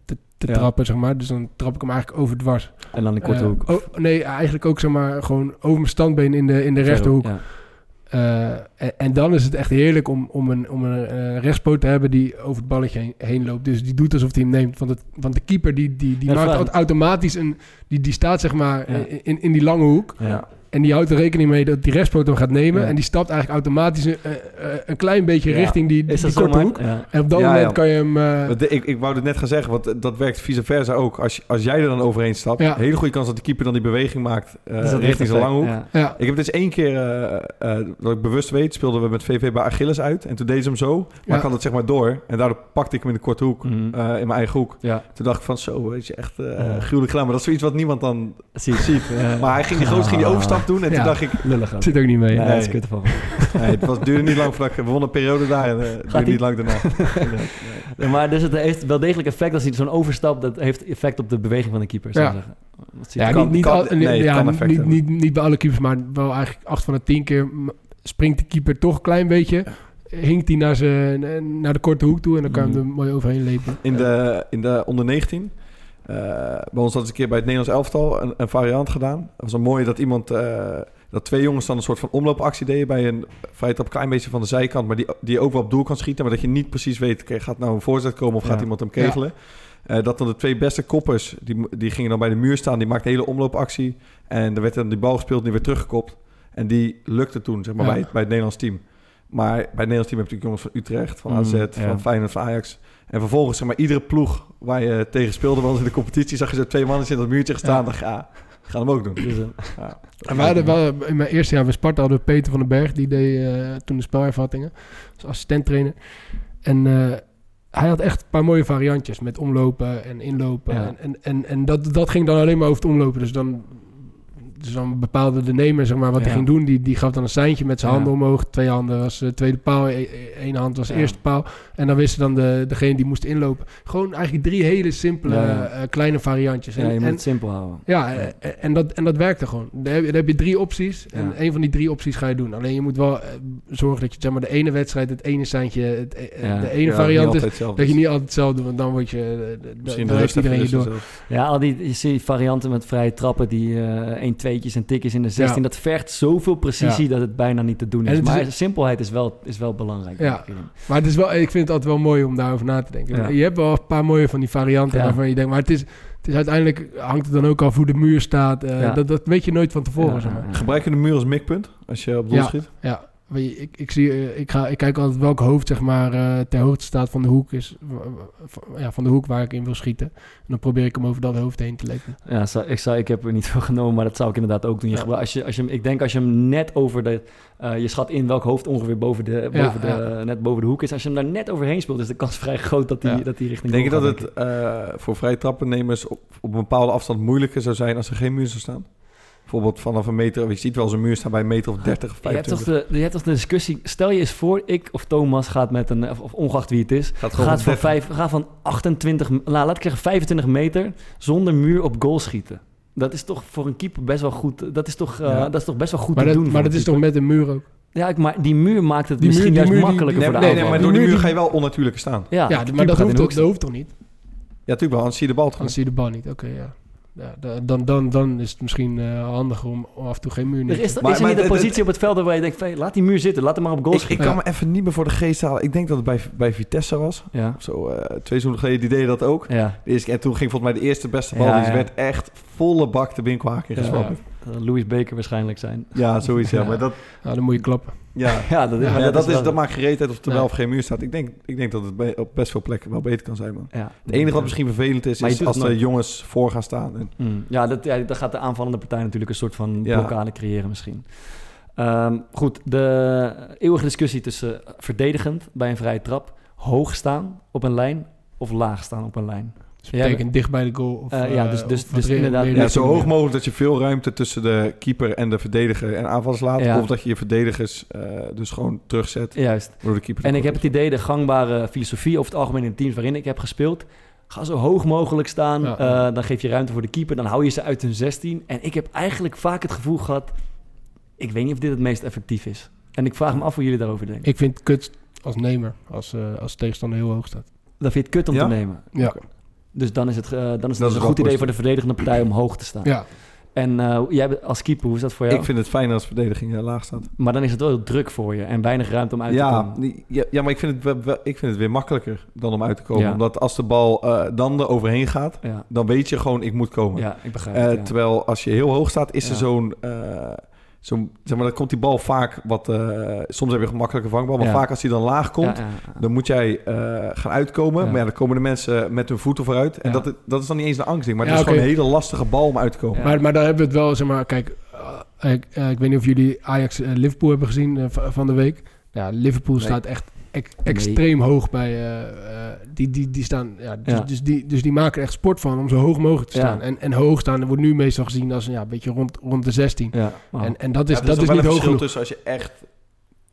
te, te Ja. trappen, zeg maar. Dus dan trap ik hem eigenlijk overdwars. En dan in korte Eh, hoek. oh, nee, eigenlijk ook zeg maar gewoon over mijn standbeen in de, in de rechterhoek. Ja. Eh, en, en dan is het echt heerlijk om, om een, om een eh, rechtspoot te hebben die over het balletje heen, heen loopt. Dus die doet alsof hij hem neemt. Want, het, want de keeper die, die, die Ja, maakt automatisch een... Die, die staat zeg maar Ja. in, in die lange hoek. Ja. En die houdt er rekening mee dat die rechtspoot hem gaat nemen. Ja. En die stapt eigenlijk automatisch een, eh, eh, een klein beetje Ja. richting die, die, Is dat zo, korte hoek. Ja. En op dat Ja, moment ja. kan je hem... eh, Ik, ik wou het net gaan zeggen, want dat werkt vice versa ook. Als, als jij er dan overheen stapt, Ja. hele goede kans dat de keeper dan die beweging maakt Dus dat richting zijn lange hoek. effect, ja. ja. Ik heb het eens één keer, eh, eh, dat ik bewust weet, speelden we met VV bij Achilles uit. En toen deed ze hem zo, maar Ja. ik had het zeg maar door. En daardoor pakte ik hem in de korte hoek, Mhm. eh, in mijn eigen hoek. Ja, Toen dacht ik van zo, weet je, echt eh Ja. gruwelijk gedaan. Maar dat is zoiets wat niemand dan. Ziet. Maar hij ging die gozer ging die overstap doen en Ja. toen dacht ik... Lullig ook. Zit ook niet mee. Ja, Nee. dat is kut ervan. Nee, het was, duurde niet lang voordat ik... We wonnen een periode daar en eh, duurde ie? niet lang daarna. Nee, *laughs* nee. Ja, maar dus het heeft wel degelijk effect als hij zo'n overstap, dat heeft effect op de beweging van de keeper, zou ik Ja. zeggen. Dat zie Ja, kan- niet, niet, kan- al- nee, ja, niet, niet, niet bij alle keepers, maar wel eigenlijk acht van de tien keer springt de keeper toch een klein beetje. Hinkt hij naar, zijn, naar de korte hoek toe en dan kan je hem Mhm. er mooi overheen lepen. In de, in de onder 19. Eh, bij ons had eens een keer bij het Nederlands elftal een, een variant gedaan. Dat was een mooie dat iemand... eh, dat twee jongens dan een soort van omloopactie deden... bij een vrij trap klein beetje van de zijkant... maar die, die ook wel op doel kan schieten... maar dat je niet precies weet... gaat nou een voorzet komen of Ja. gaat iemand hem kegelen? Eh, dat dan de twee beste koppers... Die, die gingen dan bij de muur staan... die maakten een hele omloopactie... en er werd dan die bal gespeeld en die werd teruggekopt. En die lukte toen, zeg maar, Ja. bij, het- bij het Nederlands team. Maar bij het Nederlands team heb je natuurlijk jongens van Utrecht... van Mm, AZ, van Feyenoord, van Ajax... En vervolgens, zeg maar, iedere ploeg waar je tegen speelde, was in de competitie, zag je zo twee mannen in dat muurtje gestaan. Ja. ja, ga hem ook doen. Dus, eh, Ja. En we hadden wel, in mijn eerste jaar bij Sparta hadden we Peter van den Berg, die deed eh, toen de spelervattingen als assistent-trainer. En eh, hij had echt een paar mooie variantjes met omlopen en inlopen. Ja. En, en, en, en dat, dat ging dan alleen maar over het omlopen. Dus dan, dus dan bepaalde de nemer zeg maar, wat hij Ja. ging doen. Die, die gaf dan een seintje met zijn Ja. handen omhoog. Twee handen was de tweede paal, e- e- één hand was de Ja. eerste paal. En dan wisten dan de, degene die moest inlopen. Gewoon eigenlijk drie hele simpele eh, kleine variantjes. ja, En- je moet en- het simpel houden. ja, eh, en dat, en dat werkte gewoon. Dan heb, je, dan heb je drie opties. En Ja. een van die drie opties ga je doen. Alleen je moet wel eh, zorgen dat je zeg maar, de ene wedstrijd, het ene seintje, het, eh, Ja. de ene Ja, variant is. Dat je niet altijd hetzelfde doet, want dan word je. eh, Misschien de heeft rust iedereen je door. Ja, al die je ziet varianten met vrije trappen, die eh 1 en tikjes in de 16, Ja. dat vergt zoveel precisie Ja. dat het bijna niet te doen En is. Maar simpelheid is wel, is wel belangrijk. Ja. Maar het is wel, ik vind het altijd wel mooi om daarover na te denken. Ja. Je hebt wel een paar mooie van die varianten Ja. waarvan je denkt, maar het is, het is uiteindelijk hangt het dan ook af hoe de muur staat. eh, Ja. dat, dat weet je nooit van tevoren. Ja, zeg maar. Gebruik je de muur als mikpunt als je op doel Ja. schiet? Ja, je, ik, ik, zie, eh, ik, ga, ik kijk altijd welk hoofd zeg maar, eh, ter hoogte staat van de hoek is. van- Ja, van de hoek waar ik in wil schieten. En dan probeer ik hem over dat hoofd heen te lepen. Ja, zou- ik, zou, ik heb er niet veel genomen, maar dat zou ik inderdaad ook doen. Je Ja. als je, als je, ik denk als je hem net over de... eh, je schat in welk hoofd ongeveer boven de, Ja, boven de, ja. net boven de hoek is. Als je hem daar net overheen speelt, is de kans vrij groot dat hij Ja. dat die richting Denk je dat het eh, voor vrije trappennemers op, op een bepaalde afstand moeilijker zou zijn als er geen muur zou staan? Bijvoorbeeld vanaf een meter, je ziet wel een muur staan bij een meter of 30 of Je hebt, toch 25. de, je hebt toch de discussie... Stel je eens voor, ik of Thomas gaat met een... Of, of ongeacht wie het is... Gaat van, 30. vijf, gaat van 28... Nou, laat ik zeggen 25 meter... zonder muur op goal schieten. Dat is toch voor een keeper best wel goed... Dat is toch, eh, Ja. dat is toch best wel goed Maar te dat, doen maar dat is toch met een muur ook? Ja, ik, maar die muur maakt het Die misschien muur- die juist muur die- makkelijker Nee, voor de nee, nee, maar door die muur die- ga je wel onnatuurlijk staan. Ja, maar dat gaat hoeft, toch, hoek dat hoeft toch niet? Ja, natuurlijk wel, anders zie je de bal toch Dan niet. zie je de bal niet. Oké, ja. Ja dan, dan, dan is het misschien eh, handiger om af en toe geen muur neer Er te is, Maar- is er maar niet een positie op het veld waar je denkt... laat die muur zitten, laat hem maar op goal Ik, ik kan me even niet meer voor de geest halen. Ik denk dat het bij, bij Vitesse was. Ja, Of Zo, eh, twee seizoenen geleden, die deden dat ook. ja. De eerste keer, en toen ging volgens mij de eerste beste bal. Ja, die ja. werd echt volle bak de winkelhaak in gesproken. Zal Louis Baker waarschijnlijk zijn. Ja, zoiets. Ja, *laughs* Ja. maar dat, Nou, dan moet je klappen. ja, *laughs* Ja, dat, ja, maar dat, is, dat maakt gereedheid of er wel Ja. of geen muur staat. Ik denk, ik denk dat het bij- op best veel plekken wel beter kan zijn, man. Ja. Het enige wat misschien vervelend is, Maar is als de jongens voor gaan staan. En, Mm. Ja, dat, ja, dat gaat de aanvallende partij natuurlijk een soort van Ja. blokkade creëren misschien. Ehm, goed, de eeuwige discussie tussen verdedigend bij een vrije trap, hoog staan op een lijn of laag staan op een lijn. Dus Ja, dat betekent dicht bij de goal. Of, Eh, ja, eh, dus- dus- of dus re- inderdaad- ja, zo hoog mogelijk dat je veel ruimte tussen de keeper en de verdediger en aanvallers laat. Ja. Of dat je je verdedigers eh, dus gewoon terugzet Juist. door de keeper. En ik heb het idee, de gangbare filosofie over het algemeen in teams waarin ik heb gespeeld, ga zo hoog mogelijk staan, Ja. eh, dan geef je ruimte voor de keeper, dan hou je ze uit hun 16. En ik heb eigenlijk vaak het gevoel gehad, ik weet niet of dit het meest effectief is. En ik vraag me af hoe jullie daarover denken. Ik vind het kut als nemer, als, eh als de tegenstander heel hoog staat. Dan vind je het kut om Ja? te nemen. Ja, Dus dan is het, eh, dan is het Dat dus is een goed idee voor de verdedigende partij om hoog te staan. ja. En eh, jij als keeper, hoe is dat voor jou? Ik vind het fijn als verdediging eh, laag staat. Maar dan is het wel heel druk voor je en weinig ruimte om uit te komen. ja, ja, maar ik vind, het wel, wel- ik vind het weer makkelijker dan om uit te komen. Ja. Omdat als de bal eh, dan er overheen gaat, Ja, dan weet je gewoon, ik moet komen. ja ik begrijp Eh, het. ja. Terwijl als je heel hoog staat, is er zo'n... zo, zeg maar, dan komt die bal vaak wat... eh, soms heb je een gemakkelijke vangbal, maar Ja. vaak als die dan laag komt... Ja, ja, ja. Dan moet jij eh, gaan uitkomen. Ja. Maar ja, dan komen de mensen met hun voeten vooruit. En Ja. dat, dat is dan niet eens een angstding. Maar Ja, het is gewoon een hele lastige bal om uit te komen. Ja. Maar, maar daar hebben we het wel, zeg maar, kijk, eh, ik, ik weet niet of jullie Ajax-Liverpool hebben gezien van de week. Ja, Liverpool Nee. staat echt ex- extreem hoog bij, eh, eh, die, die, die staan, ja, dus, Ja. Dus, die, dus die maken echt sport van om zo hoog mogelijk te Ja. staan. En, en hoog staan wordt nu meestal gezien als ja, een beetje rond, rond de 16. Ja. En, en dat is, Ja, er dat is wel niet hoog verschil genoeg. tussen als je echt,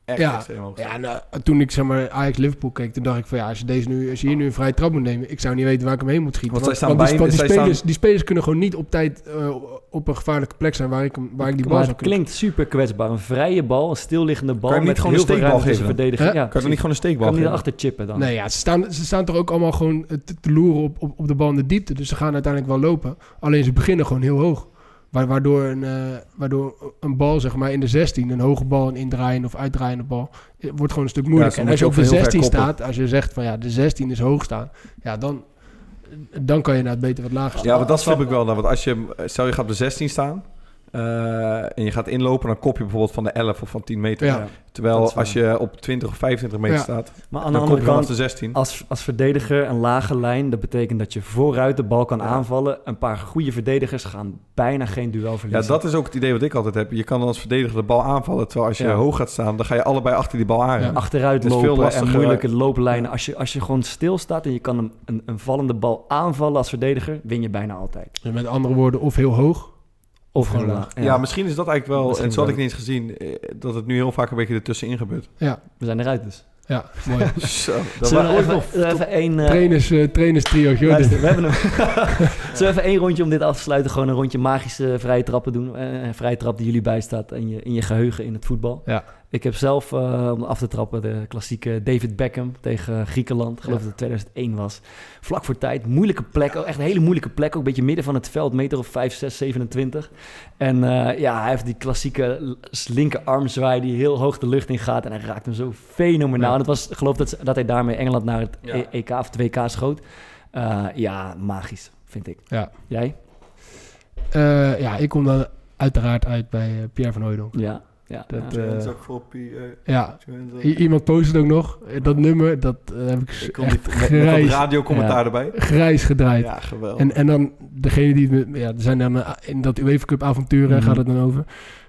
echt Ja. extreem hoog staat. Ja, nou, toen ik zeg maar Ajax-Liverpool keek, toen dacht ik van ja, als je, deze nu, als je hier nu een vrije trap moet nemen, ik zou niet weten waar ik hem heen moet schieten. Want zij staan die, bij- want die, zij spelers, staan- die spelers kunnen gewoon niet op tijd eh, op een gevaarlijke plek zijn waar ik, hem, waar ik die bal maar zou het kunnen. klinkt super kwetsbaar. Een vrije bal, een stilliggende bal Kan je niet gewoon heel een steekbal geven verdedigen. Ja, Kan je niet gewoon een steekbal kan niet geven? erachter chippen dan? Nee, ja, ze staan, ze staan toch ook allemaal gewoon eh, te, te loeren op, op, op de bal in de diepte. Dus ze gaan uiteindelijk wel lopen. Alleen ze beginnen gewoon heel hoog. Wa- Waardoor een, eh, waardoor een bal, zeg maar, in de 16, een hoge bal, een indraaiende of uitdraaiende bal, eh, wordt gewoon een stuk moeilijker. Ja, en als je op de moet je ook heel 16 ver koppen. staat, als je zegt van ja, de 16 is hoog staan, ja, dan, dan kan je naar het beter wat lager staan. Ja, maar dat snap ik wel. Nou, want als je, stel je gaat op de 16 staan eh, en je gaat inlopen, dan kop je bijvoorbeeld van de 11 of van 10 meter. Ja. Terwijl als je op 20 of 25 meter Ja. staat, Maar aan de andere je vanaf kant, de 16. als, als verdediger een lage lijn, dat betekent dat je vooruit de bal kan Ja. aanvallen. Een paar goede verdedigers gaan bijna geen duel Ja, verliezen. dat is ook het idee wat ik altijd heb. Je kan dan als verdediger de bal aanvallen. Terwijl als je Ja. hoog gaat staan, dan ga je allebei achter die bal aan. Ja. Achteruit is veel lopen en lastiger. moeilijke looplijnen. Als je, als je gewoon stilstaat en je kan een, een, een vallende bal aanvallen als verdediger, win je bijna altijd. Met andere woorden, of heel hoog. Of gewoon laag. Ja. misschien is dat eigenlijk wel, Misschien en zo had ik niet eens gezien, eh, dat het nu heel vaak een beetje ertussenin gebeurt. Ja, We zijn eruit dus. ja mooi. *laughs* Zo, dat Zullen we even, nog... even één... eh, trainers, eh trainers trio. Luister, we hebben hem. *laughs* Zullen we even één rondje om dit af te sluiten? Gewoon een rondje magische vrije trappen doen. Eh, Een vrije trap die jullie bijstaat in je, in je geheugen in het voetbal. Ja. Ik heb zelf, eh, om af te trappen, de klassieke David Beckham tegen Griekenland. Ik geloof Ja. dat het 2001 was. Vlak voor tijd. Moeilijke plek. ook Echt een hele moeilijke plek. Ook een beetje midden van het veld. Meter of 5, 6, 27. En eh, ja, hij heeft die klassieke linkerarmzwaai die heel hoog de lucht in gaat. En hij raakt hem zo fenomenaal. Ja. En het was, geloof dat, dat hij daarmee Engeland naar het Ja. E- EK of 2K schoot. Eh, ja, magisch, vind ik. Ja. Jij? Ja, ik kom dan uiteraard uit bij Pierre van Hooydonk. Ja. Ja. Dat, ja. eh, ook voor Pierre. Ja, I- iemand post het ook nog. Eh, Dat nummer, dat eh, heb ik, Ik kon niet met, met grijs, dat radiocommentaar Ja. erbij. grijs gedraaid. Ja, geweldig. En, en dan degene die... het Ja, er zijn dan eh, in dat UEFA Cup avonturen Mhm. gaat het dan over.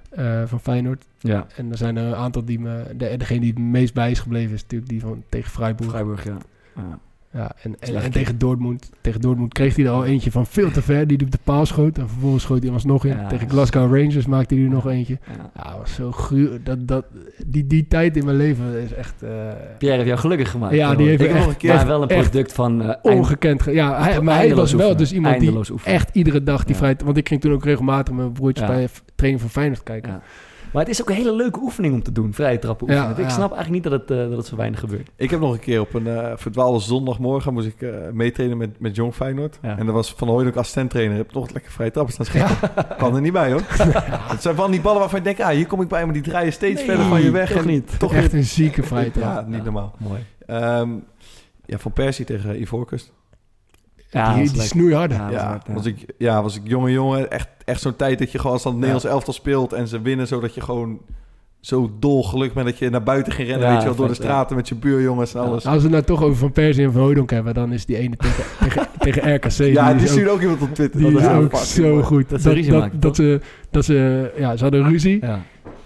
eh, van Feyenoord. ja. En er zijn er een aantal die me... De, degene die het meest bij is gebleven is natuurlijk die van tegen Freiburg. Freiburg, ja. ja. Ja, en, en, Slecht en tegen Dortmund. Tegen Dortmund kreeg hij er al eentje van veel te ver. Die op de paal schoot. En vervolgens schoot hij alsnog in. Ja, tegen Glasgow Rangers maakte hij er nog eentje. ja. Ja, was zo gruw. Dat, dat, die, die tijd in mijn leven is echt eh, Pierre heeft jou gelukkig gemaakt. Ja, die heeft ik nog een keer echt- wel een product van eh, ongekend. ge- Ja, hij, maar hij was wel dus iemand die oefenen. echt iedere dag die Ja. vrij... Want ik ging toen ook regelmatig met mijn broertjes Ja. bij training van Feyenoord kijken. Maar het is ook een hele leuke oefening om te doen, vrije trappen oefenen. Ja, ik ja. snap eigenlijk niet dat het, eh, dat het zo weinig gebeurt. Ik heb nog een keer op een eh verdwaalde zondagmorgen moest ik eh meetrainen met, met Jong Feyenoord. Ja. En dat was Van Hooydonk assistent-trainer. Heb nog lekker vrije trappen staan schieten. *laughs* Kan er niet bij hoor. *laughs* Het zijn van die ballen waarvan je denkt, ah, hier kom ik bij, maar die draaien steeds Nee, verder van je weg. toch en niet. Toch echt weer- een zieke vrije *laughs* trap. Ja, niet normaal. Mooi. Ehm, ja, van Persie tegen Ivoorkust. Ja, die die snoeiharde. Ja, Ja, was ik, ja, was ik jonge jongen. Echt, echt zo'n tijd dat je gewoon als dan het Nederlands elftal speelt en ze winnen, zodat je gewoon zo dol geluk bent dat je naar buiten ging rennen, Ja, weet je wel, door de vet, straten met je buurjongens en Ja. alles. Als we het nou toch over Van Persie en Van Hooydonk hebben, dan is die ene tegen, *laughs* tegen, tegen RKC. ja, die is stuurde ook iemand op Twitter. Die Dat is ook zo goed. Dat ze ruzie dat, maken, dat, ze, dat ze, ja, ze hadden ruzie. Ja.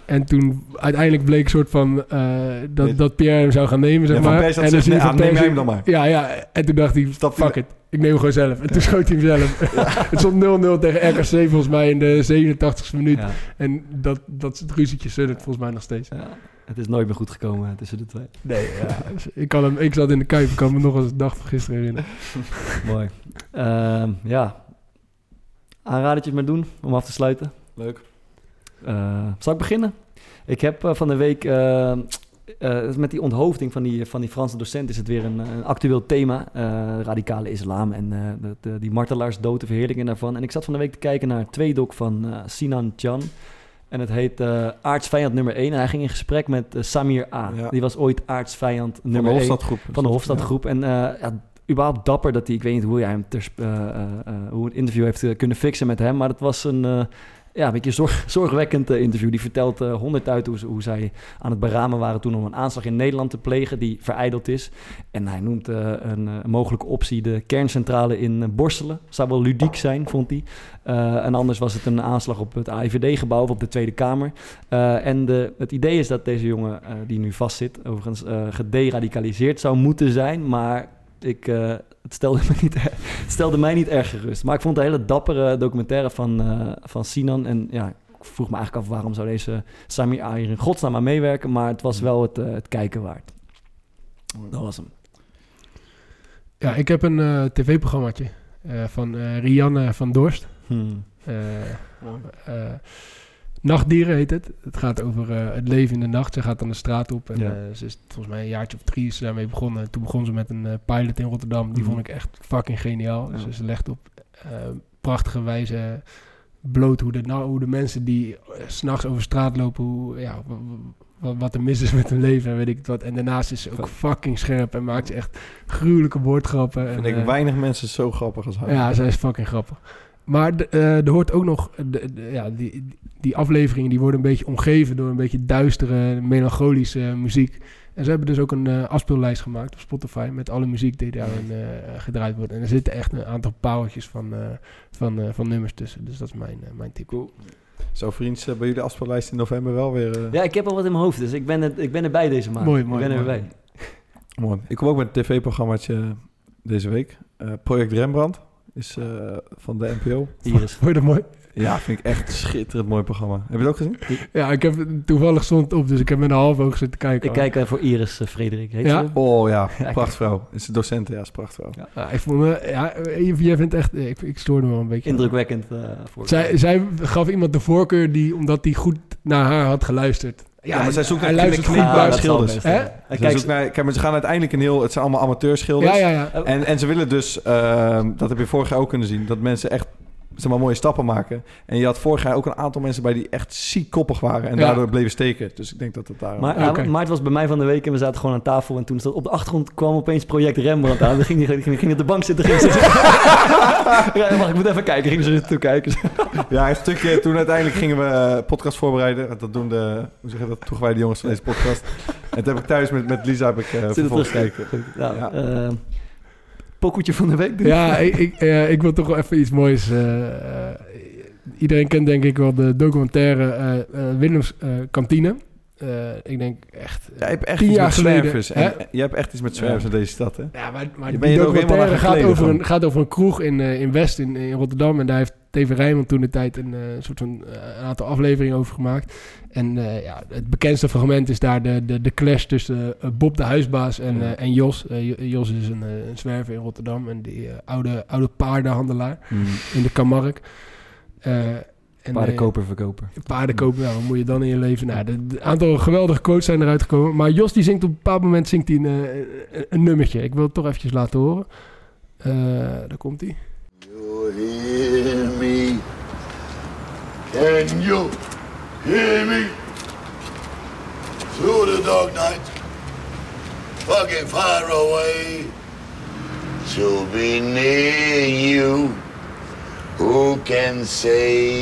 En toen uiteindelijk bleek soort van eh, dat, dat Pierre hem zou gaan nemen, zeg Ja, maar. En dan nee, ah, neem hem dan maar. Ja, ja. En toen dacht hij, fuck it. Ik neem hem gewoon zelf. En toen schoot hij hem zelf. *laughs* *laughs* Het stond 0-0 tegen RKC volgens mij in de 87ste minuut. Ja. En dat, dat is het ruzietje suddert volgens mij nog steeds. Ja. Het is nooit meer goed gekomen tussen de twee. Nee, ja. *laughs* dus ik, kan hem, ik zat in de Kuip, ik kan me nog als de dag van gisteren herinneren. Mooi. Ehm, ja. Aanradertjes maar doen om af te sluiten. Leuk. Eh, zal ik beginnen? Ik heb eh, van de week... eh, met die onthoofding van die, van die Franse docent is het weer een, een actueel thema. radicale islam en die martelaarsdood, de verheerlijking daarvan. En ik zat van de week te kijken naar een tweedok van Sinan Chan. En het heet aartsvijand nummer 1. En hij ging in gesprek met Samir A. Ja. Die was ooit aartsvijand Van de nummer 1 Hofstadgroep. van de Hofstadgroep. En eh ja, überhaupt dapper dat hij, ik weet niet hoe hij hem ter, hoe het interview heeft kunnen fixen met hem, maar het was een, ja, een beetje zorg, zorgwekkend eh, interview. Die vertelt eh, honderd uit hoe, zij aan het beramen waren toen om een aanslag in Nederland te plegen die vereideld is. En hij noemt eh, een, mogelijke optie de kerncentrale in Borselen. Zou wel ludiek zijn, vond hij. En anders was het een aanslag op het AIVD-gebouw of op de Tweede Kamer. En de, het idee is dat deze jongen die nu vastzit, overigens gederadicaliseerd zou moeten zijn. Maar ik, eh, het, stelde *laughs* me niet, er- het stelde mij niet erg gerust. Maar ik vond het een hele dappere documentaire van, eh, van Sinan. En ja, ik vroeg me eigenlijk af waarom zou deze Samir A hier in godsnaam aan meewerken. Maar het was wel het, eh, het kijken waard. Dat was hem. Ja, ik heb een eh, tv-programmaatje eh, van eh, Rianne van Dorst. Hmm. Nachtdieren heet het. Het gaat over eh, het leven in de nacht. Ze gaat dan de straat op. En Ja. eh, ze is volgens mij een jaartje of drie is ze daarmee begonnen. En toen begon ze met een eh, pilot in Rotterdam. Die Mhm. vond ik echt fucking geniaal. Ja. Dus ze legt op prachtige wijze bloot hoe de, nou, hoe de mensen die s'nachts over straat lopen... Hoe, ja, wat, wat er mis is met hun leven en weet ik het wat. En daarnaast is ze ook fucking scherp en maakt ze echt gruwelijke woordgrappen. Vind en, ik weinig mensen zo grappig als haar. ja, zij is fucking grappig. Maar eh, er hoort ook nog... de- de- ja, die, die afleveringen die worden een beetje omgeven door een beetje duistere, melancholische muziek. En ze hebben dus ook een eh, afspeellijst gemaakt op Spotify met alle muziek die daarin eh, gedraaid wordt. En er zitten echt een aantal pauwtjes van, eh, van, eh, van nummers tussen. Dus dat is mijn, eh, mijn tip. Zo vriends, eh, bij jullie afspeellijst in november wel weer... eh, Ja, ik heb al wat in mijn hoofd, dus ik ben, het, ik ben erbij deze maand. Mooi, mooi, Ik ben er mooi. weer bij. Mooi. Ik kom ook met een tv-programmaatje deze week. Eh, Project Rembrandt is eh, van de NPO. Iris. Vond je dat mooi? Ja, vind ik echt een schitterend mooi programma. Heb je het ook gezien? Ja, ik heb toevallig stond het op, dus ik heb met een half oog zitten kijken. Ik kijk eh, voor Iris eh, Frederik. Heet Ja? ze? Oh ja, *laughs* prachtvrouw. Is een docent, ja, is prachtvrouw. Ja. Ja, ik vond me, ja, jij vindt echt, ik, ik stoorde me wel een beetje. Indrukwekkend. eh voor Zij, zij gaf iemand de voorkeur die, omdat hij goed naar haar had geluisterd. Ja, maar zij zoekt hij naar zal schilders. Hè? En kijk, naar, kijk, maar ze gaan uiteindelijk een heel... Het zijn allemaal amateurschilders. Ja, ja, ja. En, en ze willen dus, ehm, dat heb je vorig jaar ook kunnen zien, dat mensen echt zeg maar, mooie stappen maken. En je had vorig jaar ook een aantal mensen bij die echt ziek koppig waren en Ja. daardoor bleven steken. Dus ik denk dat het daar... Maar, ja, maar het was bij mij van de week en we zaten gewoon aan tafel. En toen stond op de achtergrond kwam opeens project Rembrandt aan. Dan ging hij ging, ging op de bank zitten. Ging ze *laughs* ja, wacht, ik moet even kijken. Ging ze zitten toekijken. Ja, een stukje. Toen uiteindelijk gingen we eh, podcast voorbereiden. Dat doen de, hoe zeg je dat, toegewijde jongens van deze podcast. *laughs* En toen heb ik thuis met, met Lisa heb ik, eh terug. gekeken. Nou, Ja. eh, pokoetje van de week. Ja, ik, ik, ik wil toch wel even iets moois. eh, eh, iedereen kent denk ik wel de documentaire eh, Willems Kantine. Eh, ik denk echt... Jij hebt echt Tien iets jaar met geleden, zwervers. hè? En, je hebt echt iets met zwervers in deze stad, hè? Ja, maar, maar Je die bent je ook helemaal documentaire gaat over, van. een, gaat over een kroeg in, eh, in West, in, in Rotterdam. En daar heeft TV Rijnmond toen de tijd een, eh, soort van, eh, een aantal afleveringen over gemaakt. En eh, ja, het bekendste fragment is daar de, de, de clash tussen eh, Bob de huisbaas en, Ja. eh, en Jos. Eh, Jo- Jos is een, eh, een zwerver in Rotterdam en die eh, oude, oude paardenhandelaar in de Kamark. En, Paardenkoper, verkoper. eh, paardenkoper, ja, wat moet je dan in je leven? Nou, de aantal geweldige quotes zijn eruit gekomen. Maar Jos die zingt op een bepaald moment zingt hij een, eh, een, een nummertje. Ik wil het toch eventjes laten horen. Eh, daar komt hij. You hear me? Can you hear me? Through the dark night, fucking far away, to be near you. Who can say?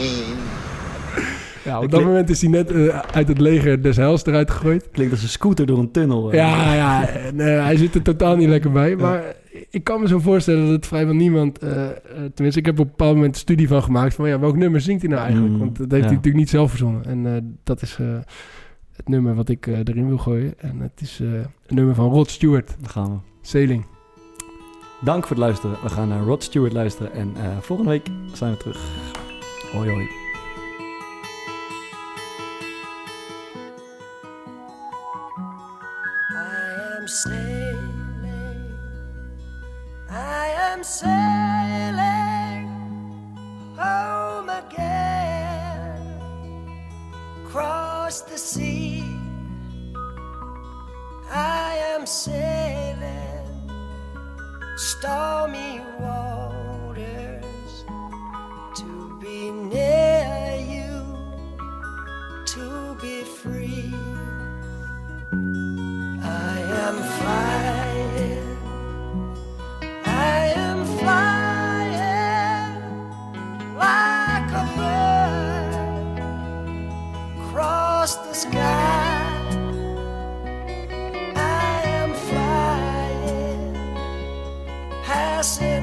Ja, op dat moment is hij net eh, uit het leger des Heils eruit gegooid. Klinkt als een scooter door een tunnel. eh. Ja, ja en, eh, hij zit er totaal niet lekker bij. Maar ik kan me zo voorstellen dat het vrijwel niemand... eh, tenminste, ik heb op een bepaald moment een studie van gemaakt... van ja, welk nummer zingt hij nou eigenlijk? Mm, Want dat heeft ja. hij natuurlijk niet zelf verzonnen. En eh, dat is eh, het nummer wat ik erin wil gooien. En het is eh een nummer van Rod Stewart, Daar gaan we. Sailing. Dank voor het luisteren. We gaan naar Rod Stewart luisteren. En eh, volgende week zijn we terug. Hoi hoi. Sailing, I am sailing home again, across the sea. I am sailing stormy waters to be near you to be free. I am free passes.